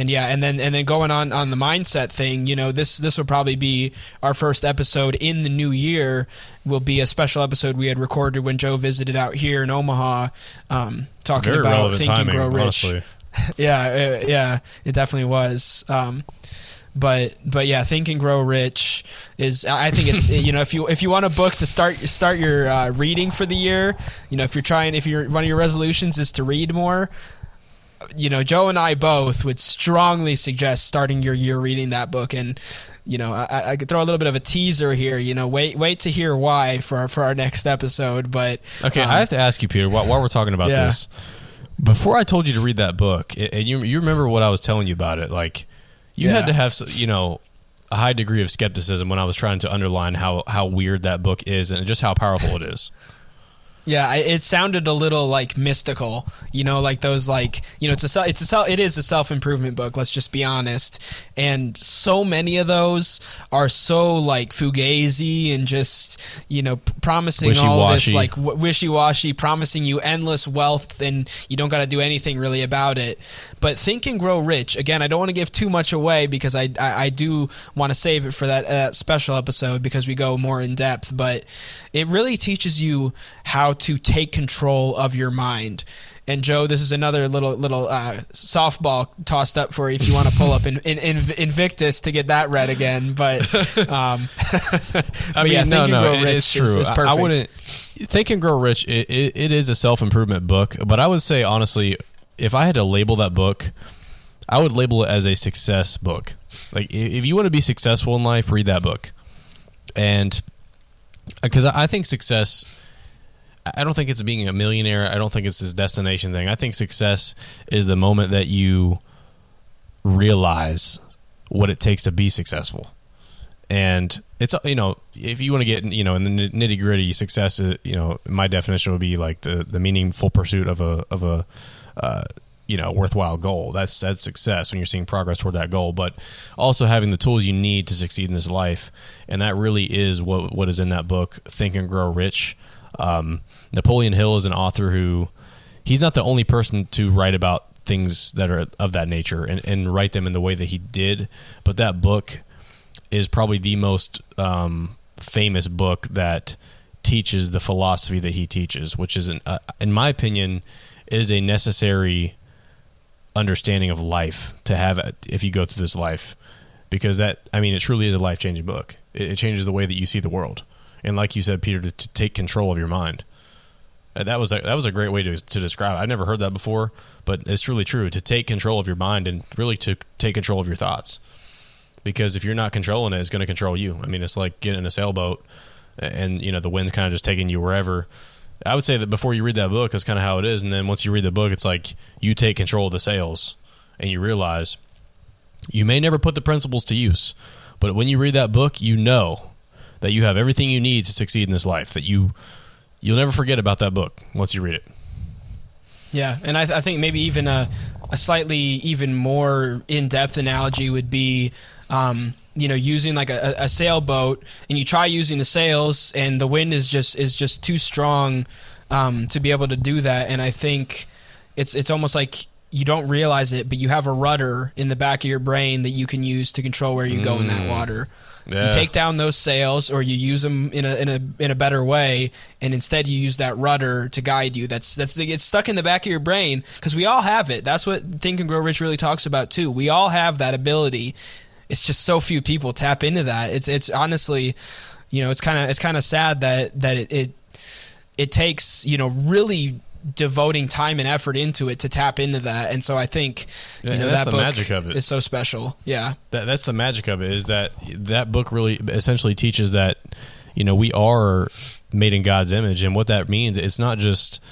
and yeah, and then and then going on on the mindset thing, you know, this this will probably be our first episode in the new year. Will be a special episode we had recorded when Joe visited out here in Omaha, um, talking Very about Think timing, and Grow Rich. Honestly. yeah, it, yeah, it definitely was. Um, but but yeah, Think and Grow Rich is I think it's you know if you if you want a book to start start your uh, reading for the year, you know if you're trying if you're one of your resolutions is to read more, you know, Joe and I both would strongly suggest starting your year reading that book. And you know, I, I, could throw a little bit of a teaser here. You know, wait, wait to hear why for our, for our next episode. But okay, um, I have to ask you, Peter, while, while we're talking about yeah. this, before I told you to read that book, and you you remember what I was telling you about it, like you yeah. had to have you know a high degree of skepticism when I was trying to underline how how weird that book is and just how powerful it is. Yeah, it sounded a little like mystical, you know, like those like you know it's a it's a it is a self improvement book. Let's just be honest, and so many of those are so like fugazi and just you know promising wishy-washy. all this like w- wishy washy, promising you endless wealth and you don't got to do anything really about it. But Think and Grow Rich again, I don't want to give too much away because I I, I do want to save it for that uh, special episode because we go more in depth, but it really teaches you how to take control of your mind. And Joe, this is another little little uh, softball tossed up for you if you want to pull up in, in, in, Invictus to get that read again. But, um, but I mean, yeah, no, no, it's true. Is, is I, I, wouldn't think and grow rich. It, it, it is a self improvement book, but I would say honestly, if I had to label that book, I would label it as a success book. Like if you want to be successful in life, read that book. And because I think success I don't think it's being a millionaire. I don't think it's this destination thing. I think success is the moment that you realize what it takes to be successful. And it's you know if you want to get you know in the nitty gritty, success uh, you know my definition would be like the the meaningful pursuit of a of a uh, you know worthwhile goal. That's that's success when you're seeing progress toward that goal. But also having the tools you need to succeed in this life, and that really is what what is in that book, Think and Grow Rich. Um, Napoleon Hill is an author who he's not the only person to write about things that are of that nature and, and write them in the way that he did. But that book is probably the most um, famous book that teaches the philosophy that he teaches, which is, an, uh, in my opinion, is a necessary understanding of life to have if you go through this life. Because that, I mean, it truly is a life changing book. It, it, changes the way that you see the world, and like you said, Peter, to, to take control of your mind. Uh, that was a, that was a great way to to describe. It. I've never heard that before, but it's truly true to take control of your mind and really to take control of your thoughts. Because if you're not controlling it, it's going to control you. I mean, it's like getting in a sailboat, and you know the wind's kind of just taking you wherever. I would say that before you read that book, that's kind of how it is, and then once you read the book, it's like you take control of the sails, and you realize you may never put the principles to use, but when you read that book, you know that you have everything you need to succeed in this life. That you you'll never forget about that book once you read it. Yeah, and I, th- I think maybe even a, a slightly even more in depth analogy would be, um, you know, using like a, a sailboat, and you try using the sails, and the wind is just is just too strong um, to be able to do that. And I think it's it's almost like you don't realize it, but you have a rudder in the back of your brain that you can use to control where you go in that Mm. water. Yeah. You take down those sails, or you use them in a in a in a better way, and instead you use that rudder to guide you. That's that's it's stuck in the back of your brain because we all have it. That's what Think and Grow Rich really talks about too. We all have that ability. It's just so few people tap into that. It's it's honestly, you know, it's kind of it's kind of sad that that it, it it takes you know really devoting time and effort into it to tap into that. And so I think you Yeah, know that's that the book magic of it. is so special. Yeah. That, that's the magic of it is that that book really essentially teaches that you know we are made in God's image, and what that means it's not just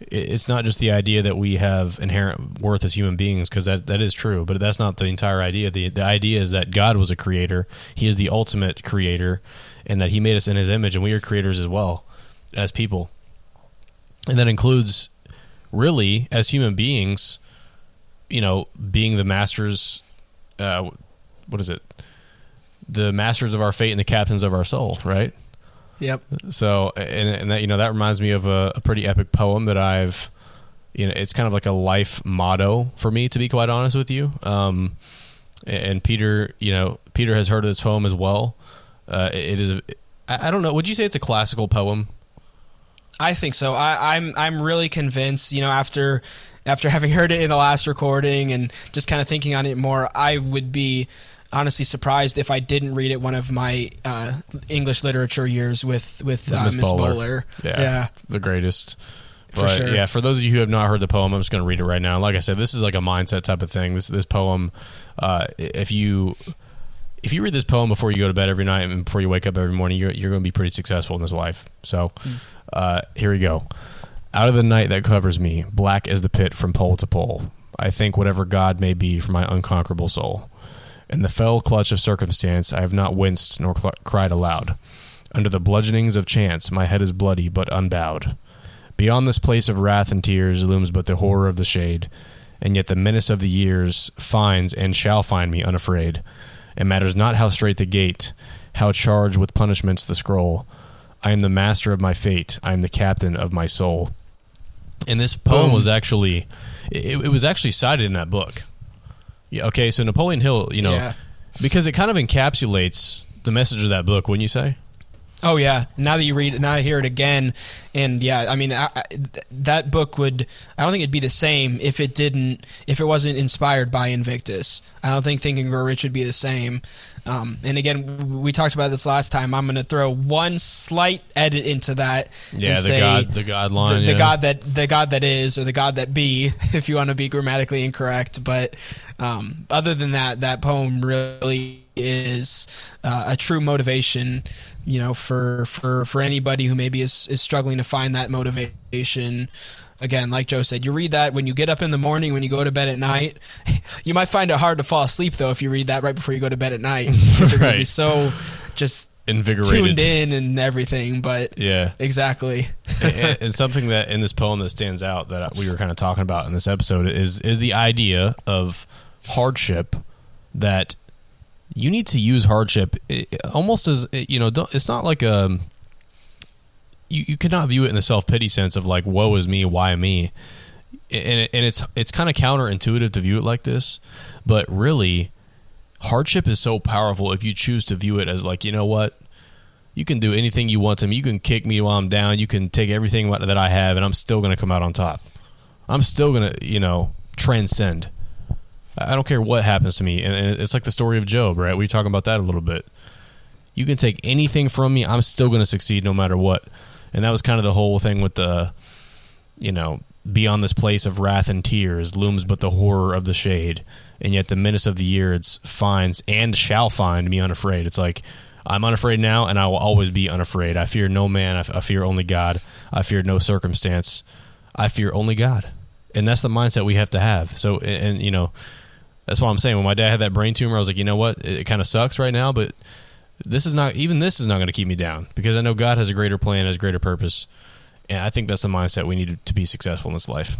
it's not just the idea that we have inherent worth as human beings because that, that is true but that's not the entire idea the, the idea is that god was a creator he is the ultimate creator and that he made us in his image and we are creators as well as people and that includes really as human beings you know being the masters uh, what is it the masters of our fate and the captains of our soul right Yep. so and, and that you know that reminds me of a, a pretty epic poem that I've you know it's kind of like a life motto for me to be quite honest with you. Um, and Peter, you know, Peter has heard of this poem as well. Uh, it is a, I I don't know. Would you say it's a classical poem? I think so. I, I'm I'm really convinced. You know, after after having heard it in the last recording and just kind of thinking on it more, I would be honestly surprised if I didn't read it one of my uh, English literature years with with, uh, Miss Miss Bowler. Bowler. Yeah, Yeah. the greatest. For But sure. yeah, for those of you who have not heard the poem, I'm just going to read it right now. Like I said, this is like a mindset type of thing. This this poem, uh, if you if you read this poem before you go to bed every night and before you wake up every morning, you're you're going to be pretty successful in this life. So, uh, here we go. Out of the night that covers me, black as the pit from pole to pole, I think whatever God may be for my unconquerable soul. In the fell clutch of circumstance, I have not winced nor cl- cried aloud. Under the bludgeonings of chance, my head is bloody but unbowed. Beyond this place of wrath and tears looms but the horror of the shade, and yet the menace of the years finds and shall find me unafraid. It matters not how straight the gate, how charged with punishments the scroll. I am the master of my fate. I am the captain of my soul. And this poem Boom. was actually, it, it was actually cited in that book. Yeah. Okay. So Napoleon Hill, you know, Yeah. because it kind of encapsulates the message of that book, wouldn't you say? Oh yeah. Now that you read, it, now I hear it again, and yeah, I mean I, I, that book would. I don't think it'd be the same if it didn't. If it wasn't inspired by Invictus, I don't think Thinking Grow Rich would be the same. Um, and again, we talked about this last time. I'm going to throw one slight edit into that. Yeah. The say God, the God the, line. the yeah. God that the God that is, or the God that be, if you want to be grammatically incorrect. But um, other than that, that poem really is uh, a true motivation. You know, for for for anybody who maybe is is struggling to find that motivation. Again, like Joe said, you read that when you get up in the morning, when you go to bed at night. You might find it hard to fall asleep though if you read that right before you go to bed at night. You're going to be Right. so just Invigorated. tuned in and everything. But Yeah. exactly. and, and something that in this poem that stands out that we were kind of talking about in this episode is is the idea of hardship that you need to use hardship i- almost as eh, you know don't, it's not like a you, you cannot view it in the self-pity sense of like woe is me why me and, it, and it's it's kind of counterintuitive to view it like this but really hardship is so powerful if you choose to view it as like you know what you can do anything you want to me. You can kick me while I'm down. You can take everything that I have, and I'm still going to come out on top. I'm still going to, you know, transcend. I don't care what happens to me. And it's like the story of Job, right? We were talking about that a little bit. You can take anything from me. I'm still going to succeed no matter what. And that was kind of the whole thing with the, you know, beyond this place of wrath and tears looms but the horror of the shade. And yet the menace of the year it's finds and shall find me unafraid. It's like I'm unafraid now, and I will always be unafraid. I fear no man. I, f- I fear only God. I fear no circumstance. I fear only God, and that's the mindset we have to have. So, and, and, you know, that's what I'm saying. When my dad had that brain tumor, I was like, you know what? It, it kind of sucks right now, but this is not. Even this is not going to keep me down because I know God has a greater plan, has a greater purpose, And I think that's the mindset we need to be successful in this life.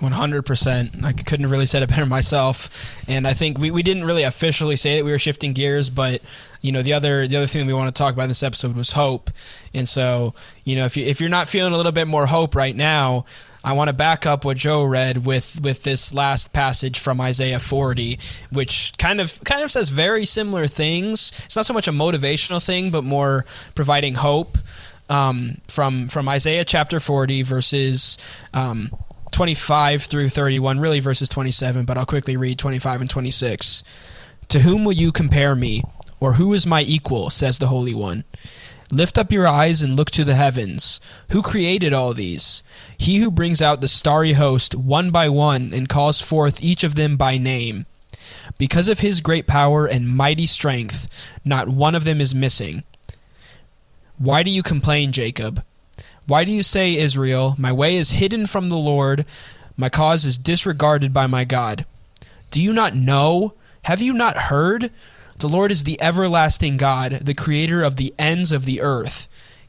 One hundred percent. I couldn't have really said it better myself. And I think we, we didn't really officially say that we were shifting gears, but you know the other the other thing we want to talk about in this episode was hope. And so you know if you if you're not feeling a little bit more hope right now, I want to back up what Joe read with with this last passage from Isaiah 40, which kind of kind of says very similar things. It's not so much a motivational thing, but more providing hope. Um, from from Isaiah chapter 40 verses um, 25 through 31, really verses 27, but I'll quickly read 25 and 26. To whom will you compare me, or who is my equal? says the Holy One. Lift up your eyes and look to the heavens. Who created all these? He who brings out the starry host one by one and calls forth each of them by name. Because of his great power and mighty strength, not one of them is missing. Why do you complain, Jacob? Why do you say, Israel, My way is hidden from the Lord, my cause is disregarded by my God? Do you not know? Have you not heard? The Lord is the everlasting God, the creator of the ends of the earth.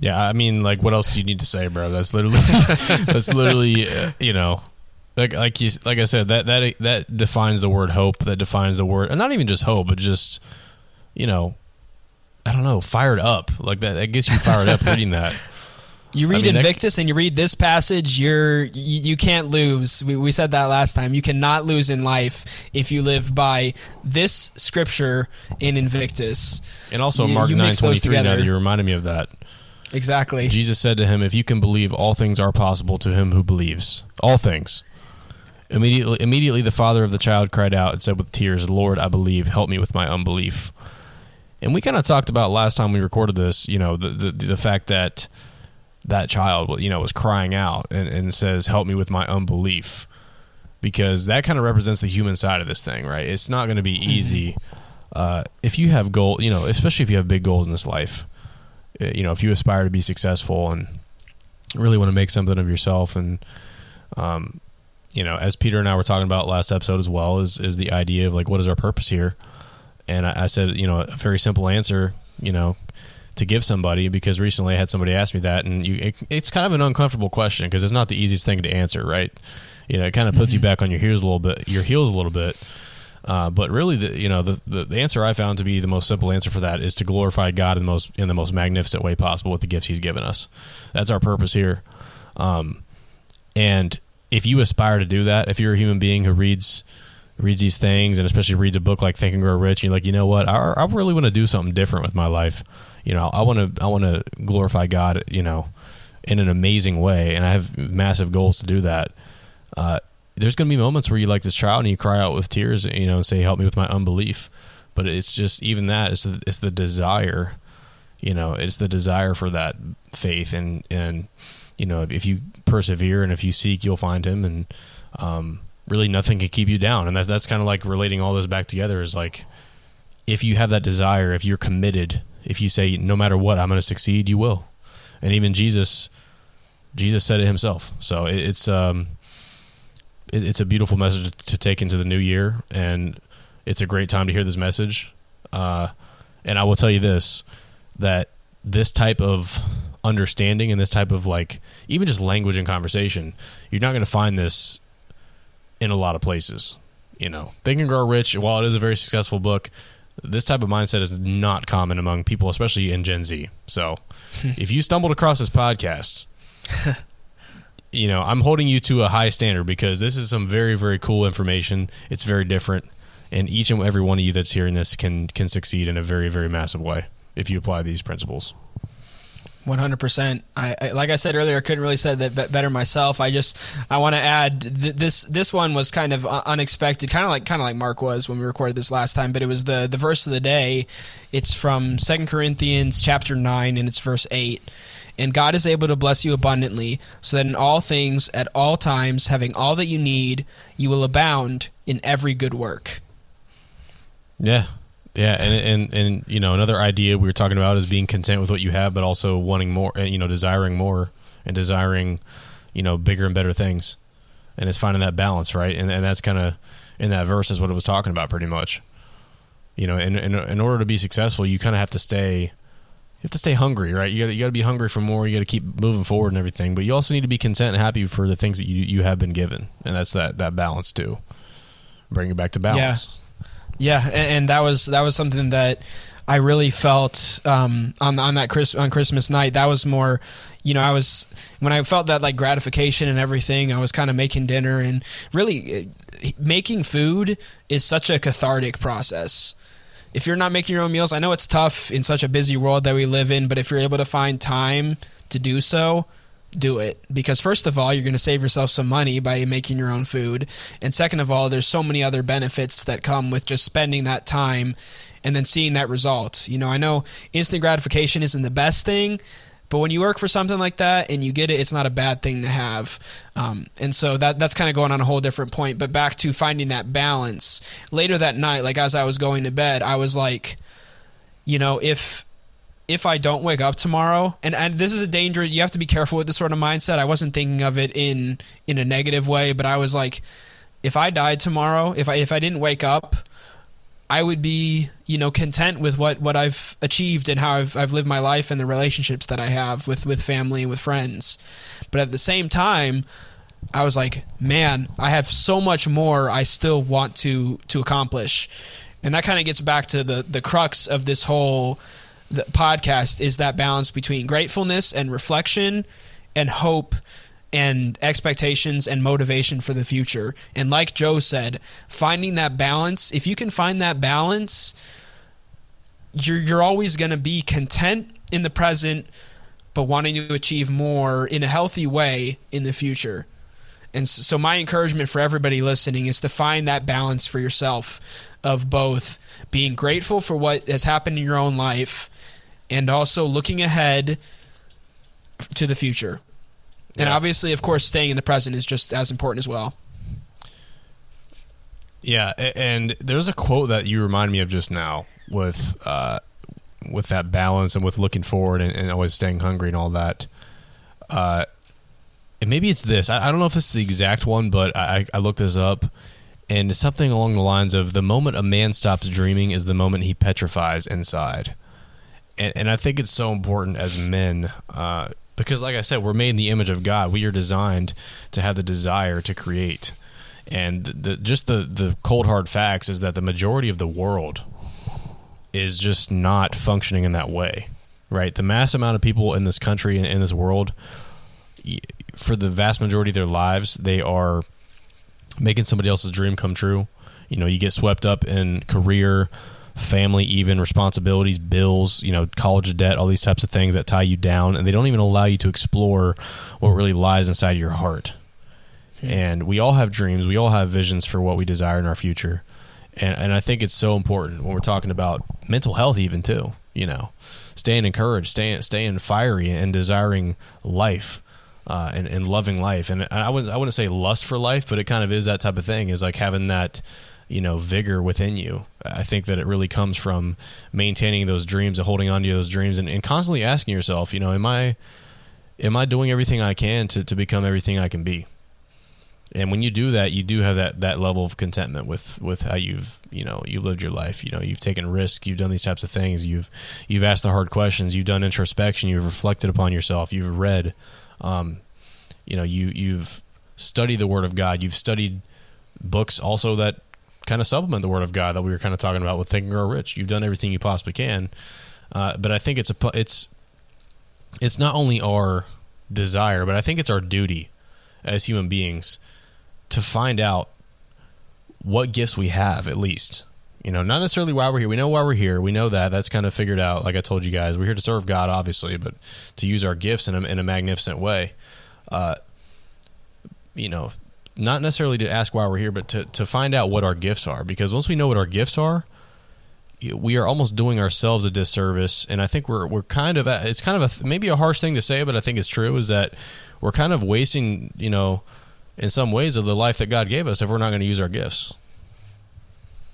Yeah, I mean, like, what else do you need to say, bro? That's literally, that's literally, uh, you know, like like you like I said that that that defines the word hope. That defines the word, and not even just hope, but just, you know, I don't know, fired up like that. That gets you fired up reading that. You read I mean, Invictus and you read this passage, you're you, you can't lose. We, we said that last time. You cannot lose in life if you live by this scripture in Invictus. And also You- Mark nine twenty three. Now you reminded me of that. Exactly. Jesus said to him, "If you can believe, all things are possible to him who believes. All things." Immediately, immediately, the father of the child cried out and said with tears, "Lord, I believe. Help me with my unbelief." And we kind of talked about last time we recorded this. You know, the the, the fact that that child, you know, was crying out and, and says, "Help me with my unbelief," because that kind of represents the human side of this thing, right? It's not going to be easy uh, if you have goal. You know, especially if you have big goals in this life you know if you aspire to be successful and really want to make something of yourself and um you know as peter and i were talking about last episode as well is is the idea of like what is our purpose here? And i, I said you know a very simple answer you know to give somebody because recently i had somebody ask me that and you it, it's kind of an uncomfortable question because it's not the easiest thing to answer right? You know it kind of puts you back on your heels a little bit your heels a little bit uh, but really, the you know the, the the answer I found to be the most simple answer for that is to glorify God in the most in the most magnificent way possible with the gifts He's given us. That's our purpose here. Um, and if you aspire to do that, if you're a human being who reads reads these things and especially reads a book like Think and Grow Rich, and you're like, you know what, I, I really want to do something different with my life. You know, I want to I want to glorify God. You know, in an amazing way, and I have massive goals to do that. Uh, there's going to be moments where you like this child and you cry out with tears, you know, and say, "Help me with my unbelief." But it's just even that it's the, it's the desire, you know, it's the desire for that faith, and and you know, if you persevere and if you seek, you'll find Him, and um, really nothing can keep you down. And that that's kind of like relating all this back together is like, if you have that desire, if you're committed, if you say, "No matter what, I'm going to succeed," you will. And even Jesus, Jesus said it Himself. So it's um it, it's a beautiful message to take into the new year, and it's a great time to hear this message. Uh, and I will tell you this: that this type of understanding and this type of like even just language and conversation, you're not going to find this in a lot of places. You know, Think and Grow Rich, while it is a very successful book, this type of mindset is not common among people, especially in Gen Z. So, if you stumbled across this podcast, you know, I'm holding you to a high standard because this is some very, very cool information. It's very different, and each and every one of you that's hearing this can can succeed in a very, very massive way if you apply these principles. One hundred percent. I like I said earlier, I couldn't really say that better myself. I just I want to add th- this. This one was kind of unexpected, kind of like kind of like Mark was when we recorded this last time. But it was the the verse of the day. It's from Second Corinthians chapter nine, and it's verse eight. And God is able to bless you abundantly, so that in all things, at all times, having all that you need, you will abound in every good work. Yeah. Yeah, and, and and you know another idea we were talking about is being content with what you have, but also wanting more. And you know, desiring more and desiring, you know, bigger and better things, and it's finding that balance, right? And and that's kind of in that verse is what it was talking about, pretty much. You know, in in, in order to be successful, you kind of have to stay, you have to stay hungry, right? You got you got to be hungry for more. You got to keep moving forward and everything, but you also need to be content and happy for the things that you you have been given, and that's that that balance too. Bring it back to balance. Yeah. Yeah, and, and, that was that was something that I really felt um, on on that Chris, on Christmas night. That was more, you know, I was when I felt that like gratification and everything. I was kind of making dinner and really uh, making food is such a cathartic process. If you're not making your own meals, I know it's tough in such a busy world that we live in, but if you're able to find time to do so, do it. Because first of all you're going to save yourself some money by making your own food. And second of all there's so many other benefits that come with just spending that time and then seeing that result. You know i know instant gratification isn't the best thing but when you work for something like that and you get it it's not a bad thing to have um, and so that that's kind of going on a whole different point but back to finding that balance later that night like as i was going to bed i was like you know if if I don't wake up tomorrow, and, and this is a danger. You have to be careful with this sort of mindset. I wasn't thinking of it in in a negative way, but I was like, if I died tomorrow, if I if I didn't wake up, I would be you know content with what what I've achieved and how I've I've lived my life and the relationships that I have with with family and with friends. But at the same time, I was like, man, I have so much more I still want to to accomplish. And that kind of gets back to the the crux of this whole podcast is that balance between gratefulness and reflection and hope and expectations and motivation for the future. And like Joe said, finding that balance, if you can find that balance, you're you're always going to be content in the present but wanting to achieve more in a healthy way in the future. And so my encouragement for everybody listening is to find that balance for yourself of both being grateful for what has happened in your own life and also looking ahead to the future. And yeah. obviously, of course, staying in the present is just as important as well. Yeah, and there's a quote that you remind me of just now with uh, with that balance and with looking forward and, and always staying hungry and all that. Uh, and maybe it's this. I, I, don't know if this is the exact one, but I, I looked this up, and it's something along the lines of the moment a man stops dreaming is the moment he petrifies inside and, and I think it's so important as men uh, because, like I said, we're made in the image of God. We are designed to have the desire to create, and the, just the the cold hard facts is that the majority of the world is just not functioning in that way. Right, the mass amount of people in this country and in this world, for the vast majority of their lives, they are making somebody else's dream come true. You know, you get swept up in career, family, even responsibilities, bills, you know, college debt, all these types of things that tie you down, and they don't even allow you to explore what really lies inside your heart. And we all have dreams, we all have visions for what we desire in our future. And, and I think it's so important when we're talking about mental health, even too. You know, staying encouraged, staying staying fiery, and desiring life. Uh, and, and loving life, and I wouldn't I wouldn't say lust for life, but it kind of is that type of thing. Is like having that you know vigor within you. I think that it really comes from maintaining those dreams and holding on to those dreams and, and constantly asking yourself, you know, am I am I doing everything I can to, to become everything I can be? And when you do that, you do have that, that level of contentment with, with how you've you know you lived your life. You know you've taken risk, you've done these types of things, you've you've asked the hard questions, you've done introspection, you've reflected upon yourself, you've read, um, you know you you've studied the Word of God, you've studied books also that kind of supplement the Word of God that we were kind of talking about with Think and Grow Rich. You've done everything you possibly can, uh, but I think it's a it's it's not only our desire, but I think it's our duty as human beings to find out what gifts we have at least. You know, not necessarily why we're here. We know why we're here. We know that. That's kind of figured out. Like I told you guys, we're here to serve God, obviously, but to use our gifts in a, in a magnificent way. Uh, you know, not necessarily to ask why we're here, but to, to find out what our gifts are. Because once we know what our gifts are, we are almost doing ourselves a disservice, and I think we're we're kind of at, it's kind of a maybe a harsh thing to say, but I think it's true. Is that we're kind of wasting, you know, in some ways of the life that God gave us if we're not going to use our gifts.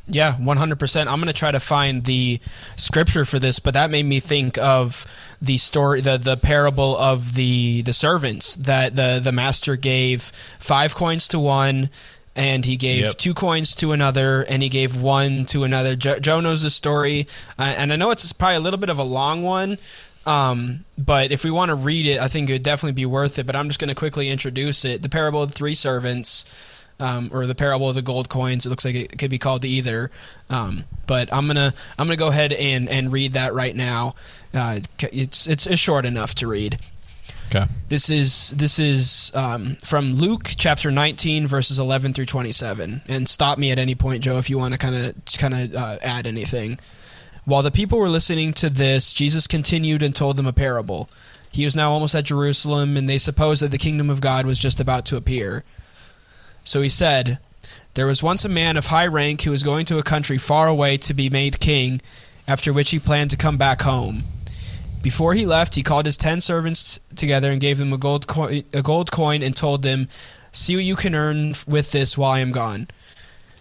Yeah, 100%. I'm going to try to find the scripture for this, but that made me think of the story the the parable of the the servants that the the master gave 5 coins to one and he gave Yep. two coins to another and he gave one to another. Jo- Joe knows the story, uh, and I know it's probably a little bit of a long one. Um, but if we want to read it, I think it would definitely be worth it. But I'm just going to quickly introduce it. The parable of the three servants um, or the parable of the gold coins. It looks like it could be called either. Um, but I'm gonna I'm gonna go ahead and, and read that right now. Uh, it's it's it's short enough to read. Okay. This is this is um, from Luke chapter 19 verses 11 through 27. And stop me at any point, Joe, if you want to kind of kind of uh, add anything. While the people were listening to this, Jesus continued and told them a parable. He was now almost at Jerusalem, and they supposed that the kingdom of God was just about to appear. So he said, There was once a man of high rank who was going to a country far away to be made king, after which he planned to come back home. Before he left, he called his ten servants together and gave them a gold, coin, a gold coin and told them, See what you can earn with this while I am gone.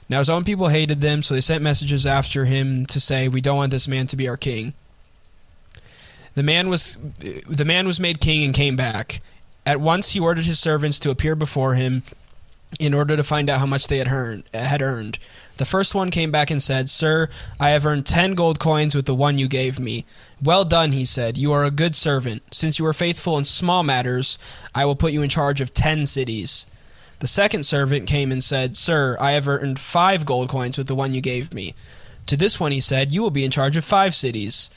Now his own people hated them, so they sent messages after him to say, We don't want this man to be our king. The man was the man was made king and came back. At once he ordered his servants to appear before him in order to find out how much they had earned. Had earned. The first one came back and said, "Sir, I have earned ten gold coins with the one you gave me." "Well done," he said. "You are a good servant. Since you are faithful in small matters, I will put you in charge of ten cities." The second servant came and said, "Sir, I have earned five gold coins with the one you gave me." To this one he said, "You will be in charge of five cities."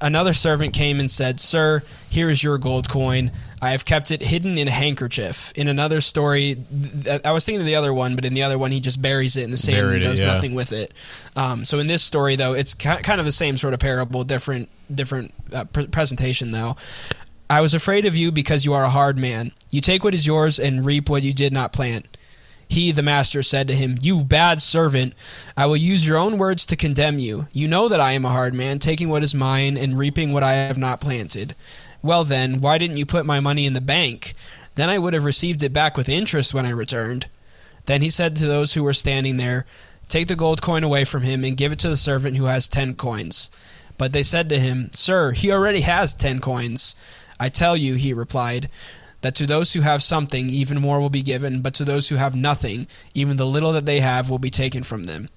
Another servant came and said, Sir, here is your gold coin. I have kept it hidden in a handkerchief. In another story, th- I was thinking of the other one, but in the other one, he just buries it in the sand Buried and it, does yeah. nothing with it. Um, so in this story, though, it's ki- kind of the same sort of parable, different different uh, pre- presentation, though. I was afraid of you because you are a hard man. You take what is yours and reap what you did not plant. He, the master, said to him, You bad servant, I will use your own words to condemn you. You know that I am a hard man, taking what is mine and reaping what I have not planted. Well, then, why didn't you put my money in the bank? Then I would have received it back with interest when I returned. Then he said to those who were standing there, Take the gold coin away from him and give it to the servant who has ten coins. But they said to him, Sir, he already has ten coins. I tell you, he replied, that to those who have something, even more will be given, but to those who have nothing, even the little that they have will be taken from them.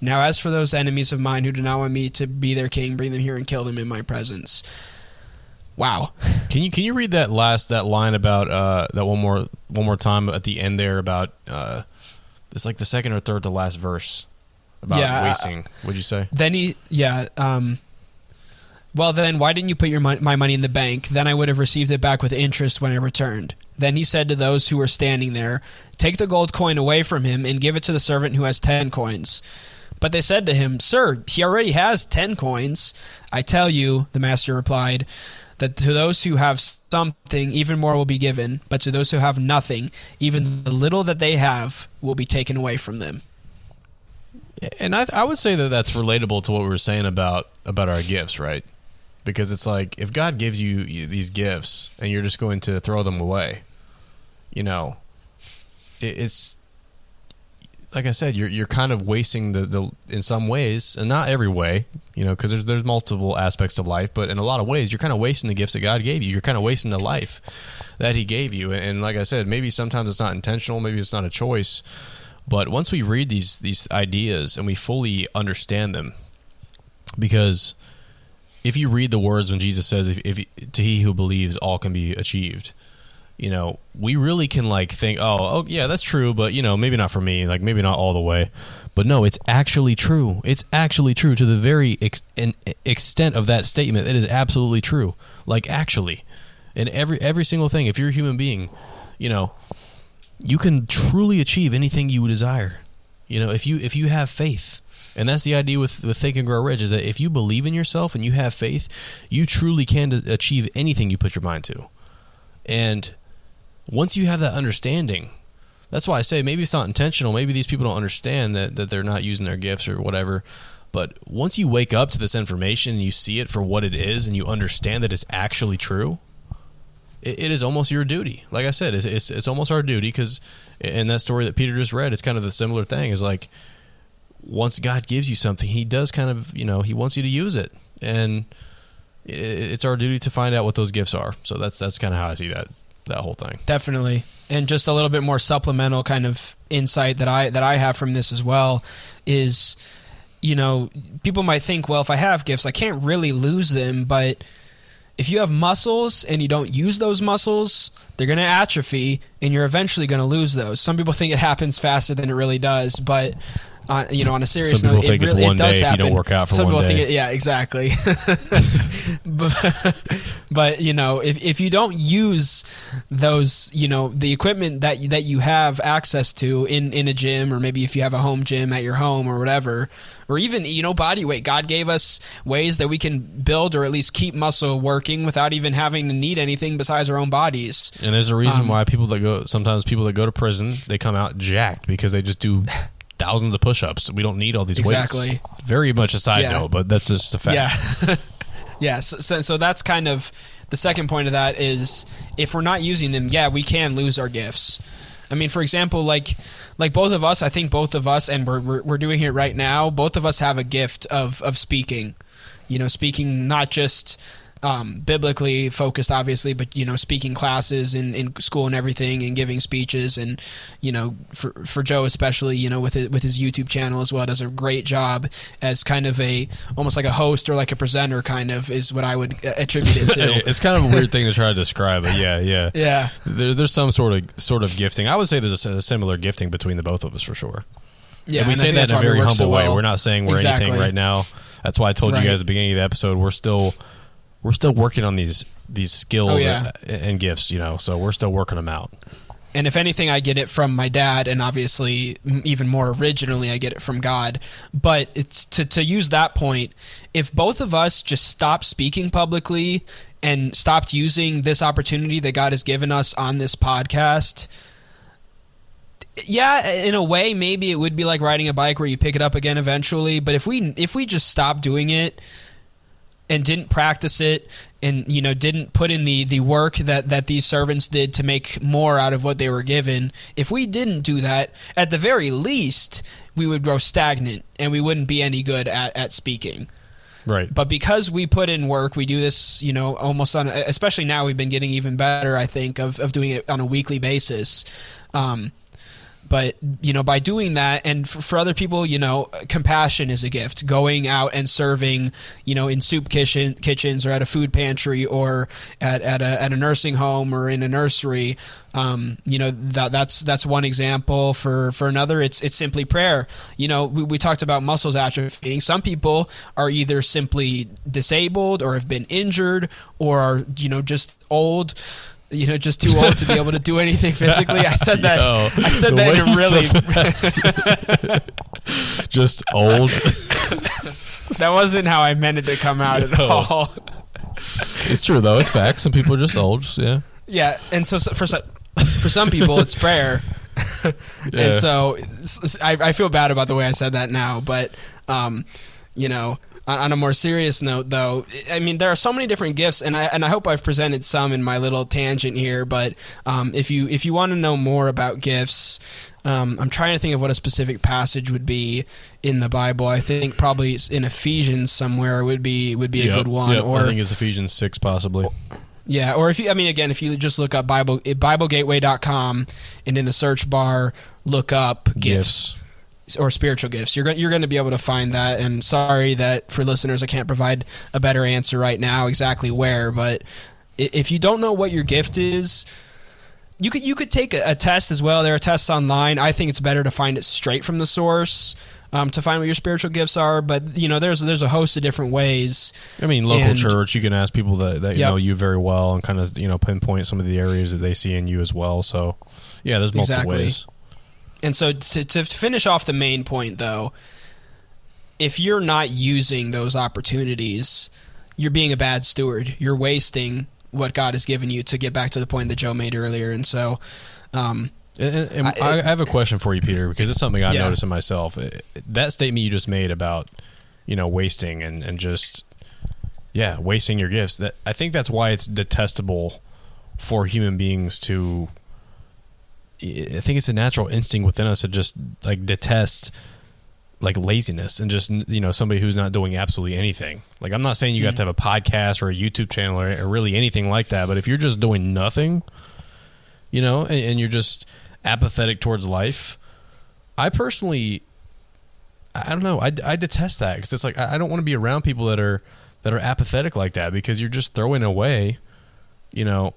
Now, as for those enemies of mine who do not want me to be their king, bring them here and kill them in my presence. Wow. Can you can you read that last that line about uh, that one more one more time at the end there about uh, it's like the second or third to last verse about Yeah, wasting. What'd you say? Then he, yeah, um, well, then why didn't you put your mon- my money in the bank? Then I would have received it back with interest when I returned. Then he said to those who were standing there, Take the gold coin away from him and give it to the servant who has ten coins. But they said to him, Sir, he already has ten coins. I tell you, the master replied, that to those who have something, even more will be given, but to those who have nothing, even the little that they have will be taken away from them. And I, I would say that that's relatable to what we were saying about about our gifts, right? Because it's like if God gives you, these gifts and you're just going to throw them away, you know, it, it's like I said, you're you're kind of wasting the, the in some ways, and not every way, you know, because there's there's multiple aspects of life, but in a lot of ways, you're kind of wasting the gifts that God gave you. You're kind of wasting the life that He gave you, and like I said, maybe sometimes it's not intentional, maybe it's not a choice, but once we read these these ideas and we fully understand them, because if you read the words when Jesus says, "If, if to he who believes, all can be achieved," you know, we really can like think, "Oh, oh yeah, that's true," but you know, maybe not for me, like maybe not all the way. But no, it's actually true. It's actually true to the very ex- extent of that statement. It is absolutely true. Like actually, in every every single thing. If you're a human being, you know, you can truly achieve anything you desire. You know, if you if you have faith. And that's the idea with, with Think and Grow Rich is that if you believe in yourself and you have faith, you truly can achieve anything you put your mind to. And once you have that understanding, that's why I say maybe it's not intentional. Maybe these people don't understand that, that they're not using their gifts or whatever. But once you wake up to this information and you see it for what it is and you understand that it's actually true, it, it is almost your duty. Like I said, it's, it's, it's almost our duty because in that story that Peter just read, it's kind of the similar thing. Is like once God gives you something, He does kind of, you know, He wants you to use it. And it, it's our duty to find out what those gifts are. So that's that's kind of how I see that that whole thing. Definitely. And just a little bit more supplemental kind of insight that I that I have from this as well is you know, people might think, well, if I have gifts, I can't really lose them, but if you have muscles and you don't use those muscles, they're going to atrophy and you're eventually going to lose those. Some people think it happens faster than it really does, but on you know on a serious Some note, people think it it's really one it does day if you happen. don't work out for Some one people day. think it, yeah, exactly. but, but you know, if if you don't use those, you know, the equipment that that you have access to in in a gym, or maybe if you have a home gym at your home or whatever, or even you know body weight. God gave us ways that we can build or at least keep muscle working without even having to need anything besides our own bodies. And there's a reason Um, why people that go sometimes people that go to prison they come out jacked because they just do thousands of push-ups. We don't need all these Exactly. weights. Very much a side Yeah. note, but that's just a fact. Yeah. yeah. So, so, so that's kind of the second point of that is if we're not using them, yeah, we can lose our gifts. I mean, for example, like like both of us, I think both of us, and we're we're, we're doing it right now. Both of us have a gift of of speaking. You know, speaking not just um, biblically focused, obviously, but you know, speaking classes in, in school and everything, and giving speeches, and you know, for for Joe especially, you know, with his, with his YouTube channel as well, does a great job as kind of a almost like a host or like a presenter, kind of is what I would uh, attribute it to. it's kind of a weird thing to try to describe, but yeah, yeah. yeah, There, there's some sort of sort of gifting. I would say there's a, similar gifting between the both of us for sure. yeah. and we and say that in a very humble so way. We're not saying we're Exactly. anything right now. That's why I told Right. you guys at the beginning of the episode. We're still we're still working on these these skills Oh, yeah. and, and gifts. You know, so we're still working them out. and if anything i get it from my dad and obviously even more originally i get it from god but it's to, to use that point if both of us just stopped speaking publicly and stopped using this opportunity that god has given us on this podcast yeah in a way maybe it would be like riding a bike where you pick it up again eventually but if we if we just stopped doing it and didn't practice it and you know didn't put in the the work that that these servants did to make more out of what they were given if we didn't do that at the very least we would grow stagnant and we wouldn't be any good at at speaking Right. but because we put in work we do this you know almost on especially now we've been getting even better i think of, of doing it on a weekly basis um, but you know by doing that and for, for other people you know compassion is a gift. Going out and serving you know in soup kitchen kitchens or at a food pantry or at, at, a, at a nursing home or in a nursery um, you know that that's that's one example. For for another it's it's simply prayer. You know we, we talked about muscles atrophying. Some people are either simply disabled or have been injured or are you know just old you know, just too old to be able to do anything physically. I said that. Yo, I said that in really. Just old. that wasn't how I meant it to come out at all. it's true though. It's fact. Some people are just old. Yeah. Yeah, and so, so for so- for some people it's prayer, Yeah. and so I feel bad about the way I said that now, but um, you know. On, a more serious note, though, I mean there are so many different gifts, and I and I hope I've presented some in my little tangent here. But um, if you if you want to know more about gifts, um, I'm trying to think of what a specific passage would be in the Bible. I think probably in Ephesians somewhere would be would be a good one. yep. Or I think it's Ephesians six possibly. yeah, or if you, I mean, again, if you just look up Bible BibleGateway.com and in the search bar look up gifts, or spiritual gifts, you're going you're going to be able to find that. And sorry that for listeners, I can't provide a better answer right now exactly where, but if you don't know what your gift is. You could you could take a, a test as well. There are tests online. I think it's better to find it straight from the source um, to find what your spiritual gifts are. But you know, there's there's a host of different ways. I mean, local And- church. You can ask people that, that Yep. know you very well and kind of you know pinpoint some of the areas that they see in you as well. So, yeah, there's multiple Exactly. ways. And so to, to finish off the main point, though, if you're not using those opportunities, you're being a bad steward. You're wasting what God has given you to get back to the point that Joe made earlier. And so, um, And, and- and I- I, I have a question for you, Peter, because it's something I Yeah. noticed in myself. Uh, that statement you just made about you know, wasting and and just yeah, wasting your gifts. That I think that's why it's detestable for human beings to. I think it's a natural instinct within us to just like detest like laziness and just you know somebody who's not doing absolutely anything. Like I'm not saying you have to mm-hmm. have a podcast or a YouTube channel or, or really anything like that, but if you're just doing nothing, you know, and, and you're just apathetic towards life, I personally, I don't know, I, I detest that because it's like I I don't want to be around people that are that are apathetic like that because you're just throwing away, you know,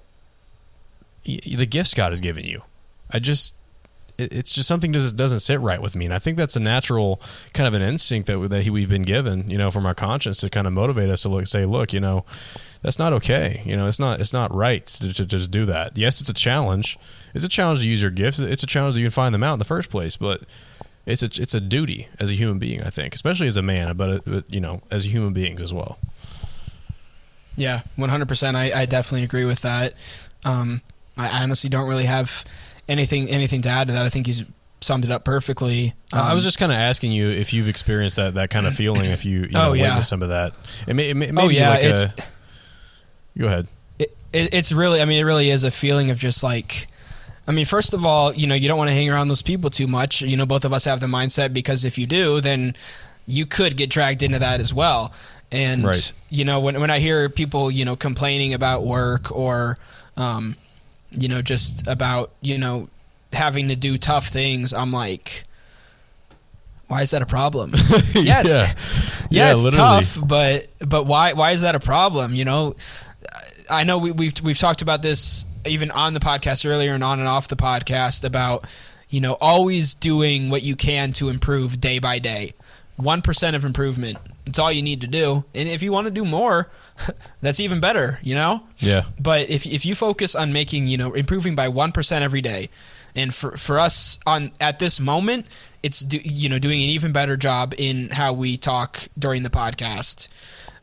y- the gifts God has given you. I just it's just something just doesn't sit right with me, and I think that's a natural kind of an instinct that that we've been given, you know, from our conscience to kind of motivate us to look, say, look, you know, that's not okay. You know, it's not it's not right to, to just do that. Yes, it's a challenge. It's a challenge to use your gifts. It's a challenge you can find them out in the first place, but it's a it's a duty as a human being. I think, especially as a man, but, but you know, as human beings as well. Yeah, one hundred percent. I I definitely agree with that. Um, I honestly don't really have anything anything to add to that. I think he's summed it up perfectly. Uh, I was Um, just kind of asking you if you've experienced that, that kind of feeling, if you, you know, Oh, yeah. witnessed some of that. It may, it may, oh maybe yeah, like it's a, go ahead. it, it, it's really. I mean, it really is a feeling of just like. I mean, first of all, you know, you don't want to hang around those people too much. You know, both of us have the mindset because if you do, then you could get dragged into that as well. And Right. you know, when when I hear people, you know, complaining about work or, um, you know, just about you know having to do tough things, I'm like, why is that a problem? yes, yeah, yeah, it's literally. tough, but but why why is that a problem? You know, I know we, we've we've talked about this even on the podcast earlier and on and off the podcast about you know always doing what you can to improve day by day. One percent of improvement. It's all you need to do, and if you want to do more, that's even better. You know. Yeah, But if if you focus on making you know improving by one percent every day, and for for us on at this moment, it's do, you know doing an even better job in how we talk during the podcast.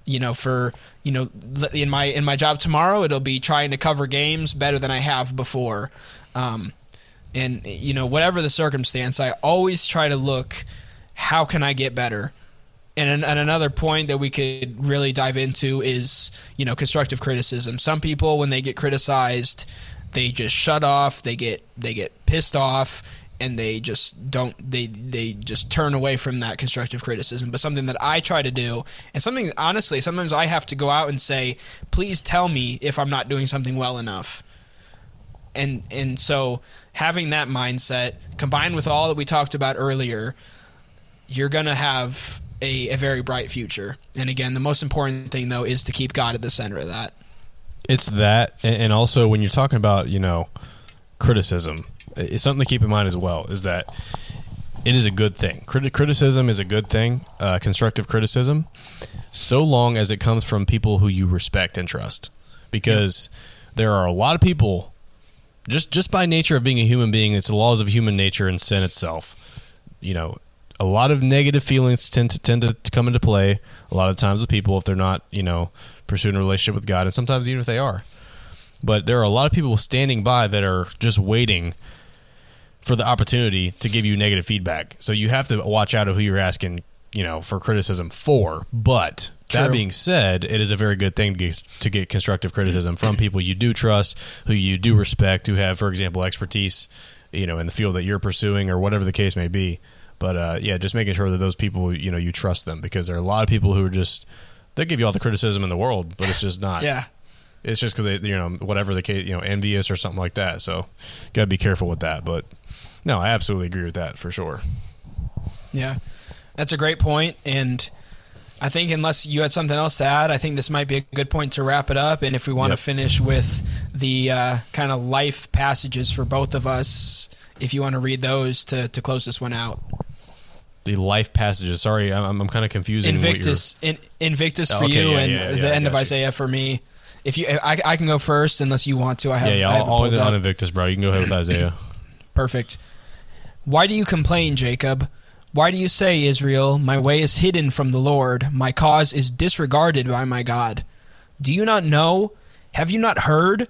You know, for you know in my in my job tomorrow, it'll be trying to cover games better than I have before. Um, and you know whatever the circumstance, I always try to look how can I get better and, and another point that we could really dive into is you know constructive criticism. Some people when they get criticized, they just shut off. They get they get pissed off and they just don't they they just turn away from that constructive criticism. But something that I try to do and something honestly sometimes I have to go out and say, "Please tell me if I'm not doing something well enough." And and so having that mindset combined with all that we talked about earlier, you're going to have a, a very bright future. And again, the most important thing though is to keep God at the center of that. it's that, and also when you're talking about you know criticism, it's something to keep in mind as well. Is that it is a good thing. Criti- criticism is a good thing. Uh, constructive criticism, so long as it comes from people who you respect and trust, because there are a lot of people. Just just by nature of being a human being, it's the laws of human nature and sin itself. You know, a lot of negative feelings tend to tend to come into play a lot of times with people if they're not you know pursuing a relationship with God, and sometimes even if they are. But there are a lot of people standing by that are just waiting for the opportunity to give you negative feedback. So you have to watch out of who you're asking, you know, for criticism for. But that being said, it is a very good thing to get, to get constructive criticism from people you do trust, who you do respect, who have, for example, expertise, you know, in the field that you're pursuing or whatever the case may be. But uh, yeah, just making sure that those people, you know, you trust them because there are a lot of people who are just they give you all the criticism in the world, but it's just not. Yeah. It's just because they, you know, whatever the case, you know, envious or something like that. So, gotta be careful with that. But no, I absolutely agree with that for sure. Yeah. That's a great point and I think unless you had something else to add, I think this might be a good point to wrap it up. And if we want Yep. to finish with the uh, kind of life passages for both of us, if you want to read those to, to close this one out. The life passages. Sorry, I'm, I'm kind of confusing. Invictus, in, Invictus for oh, Okay, you, yeah, and yeah, the yeah, I end of got you. Isaiah for me. If you, I, I can go first unless you want to. I have, yeah, yeah. I I'll, it I'll pulled hit up. on Invictus, bro. You can go ahead with Isaiah. Perfect. Why do you complain, Jacob? Why do you say, Israel, my way is hidden from the Lord, my cause is disregarded by my God? Do you not know? Have you not heard?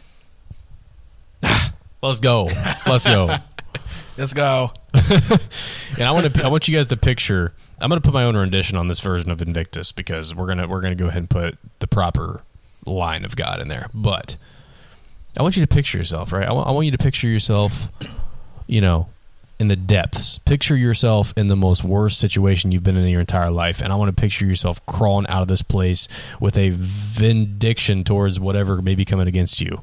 Let's go. Let's go. Let's go. and I want to I want you guys to picture I'm going to put my own rendition on this version of Invictus because we're going to we're going to go ahead and put the proper line of God in there. But I want you to picture yourself, right? I want, I want you to picture yourself, you know, in the depths. Picture yourself in the most worst situation you've been in your entire life, and I want to picture yourself crawling out of this place with a vindication towards whatever may be coming against you.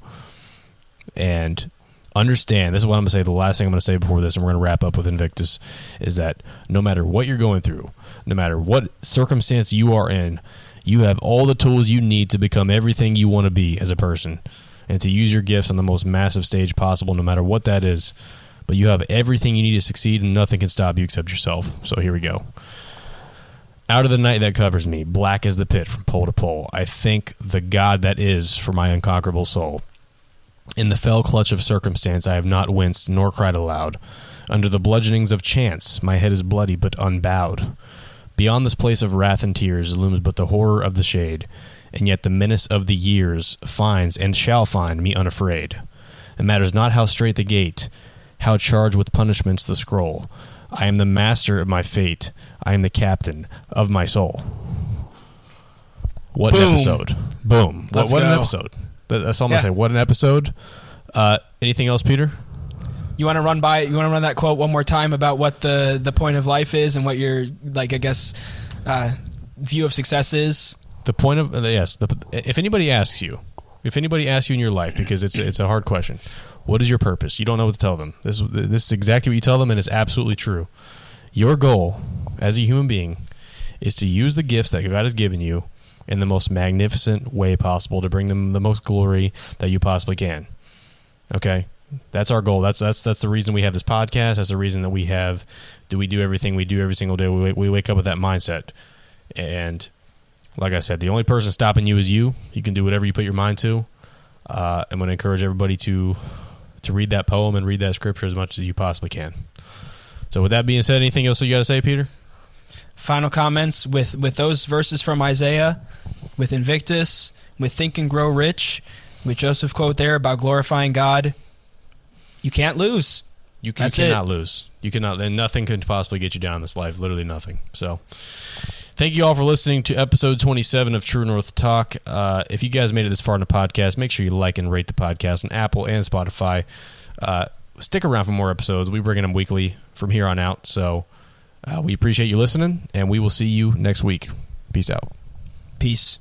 And understand this is what I'm going to say. The last thing I'm going to say before this, and we're going to wrap up with Invictus, is that no matter what you're going through, no matter what circumstance you are in, you have all the tools you need to become everything you want to be as a person and to use your gifts on the most massive stage possible, no matter what that is. But you have everything you need to succeed, and nothing can stop you except yourself. So here we go. Out of the night that covers me, black as the pit from pole to pole, I thank the God that is for my unconquerable soul. In the fell clutch of circumstance, I have not winced nor cried aloud. Under the bludgeonings of chance, my head is bloody but unbowed. Beyond this place of wrath and tears looms but the horror of the shade, and yet the menace of the years finds and shall find me unafraid. It matters not how strait the gate, how charged with punishments the scroll. I am the master of my fate. I am the captain of my soul. What Boom. an episode! Boom! What, Let's what an go. episode! That- That's all I'm Yeah. gonna say. What an episode! Uh, anything else, Peter? You want to run by? You want to run that quote one more time about what the the point of life is and what your like I guess uh, view of success is. The point of uh, yes, the, if anybody asks you, if anybody asks you in your life, because it's it's a hard question, what is your purpose? You don't know what to tell them. This this is exactly what you tell them, and it's absolutely true. Your goal as a human being is to use the gifts that God has given you in the most magnificent way possible to bring them the most glory that you possibly can. Okay, that's our goal. That's that's that's the reason we have this podcast. That's the reason that we have. Do we do everything we do every single day? We we wake up with that mindset, and like I said, the only person stopping you is you. You can do whatever you put your mind to. Uh, I'm going to encourage everybody to to read that poem and read that scripture as much as you possibly can. So, with that being said, anything else you got to say, Peter? Final comments with with those verses from Isaiah, with Invictus, with Think and Grow Rich, with Joseph quote there about glorifying God. You can't lose. You, can, you cannot it. lose. You cannot. And nothing can possibly get you down in this life. Literally nothing. So, thank you all for listening to episode 27 of True North Talk. Uh, if you guys made it this far in the podcast, make sure you like and rate the podcast on Apple and Spotify. Uh, stick around for more episodes. We bring them weekly from here on out. So, uh, we appreciate you listening, and we will see you next week. Peace out. Peace.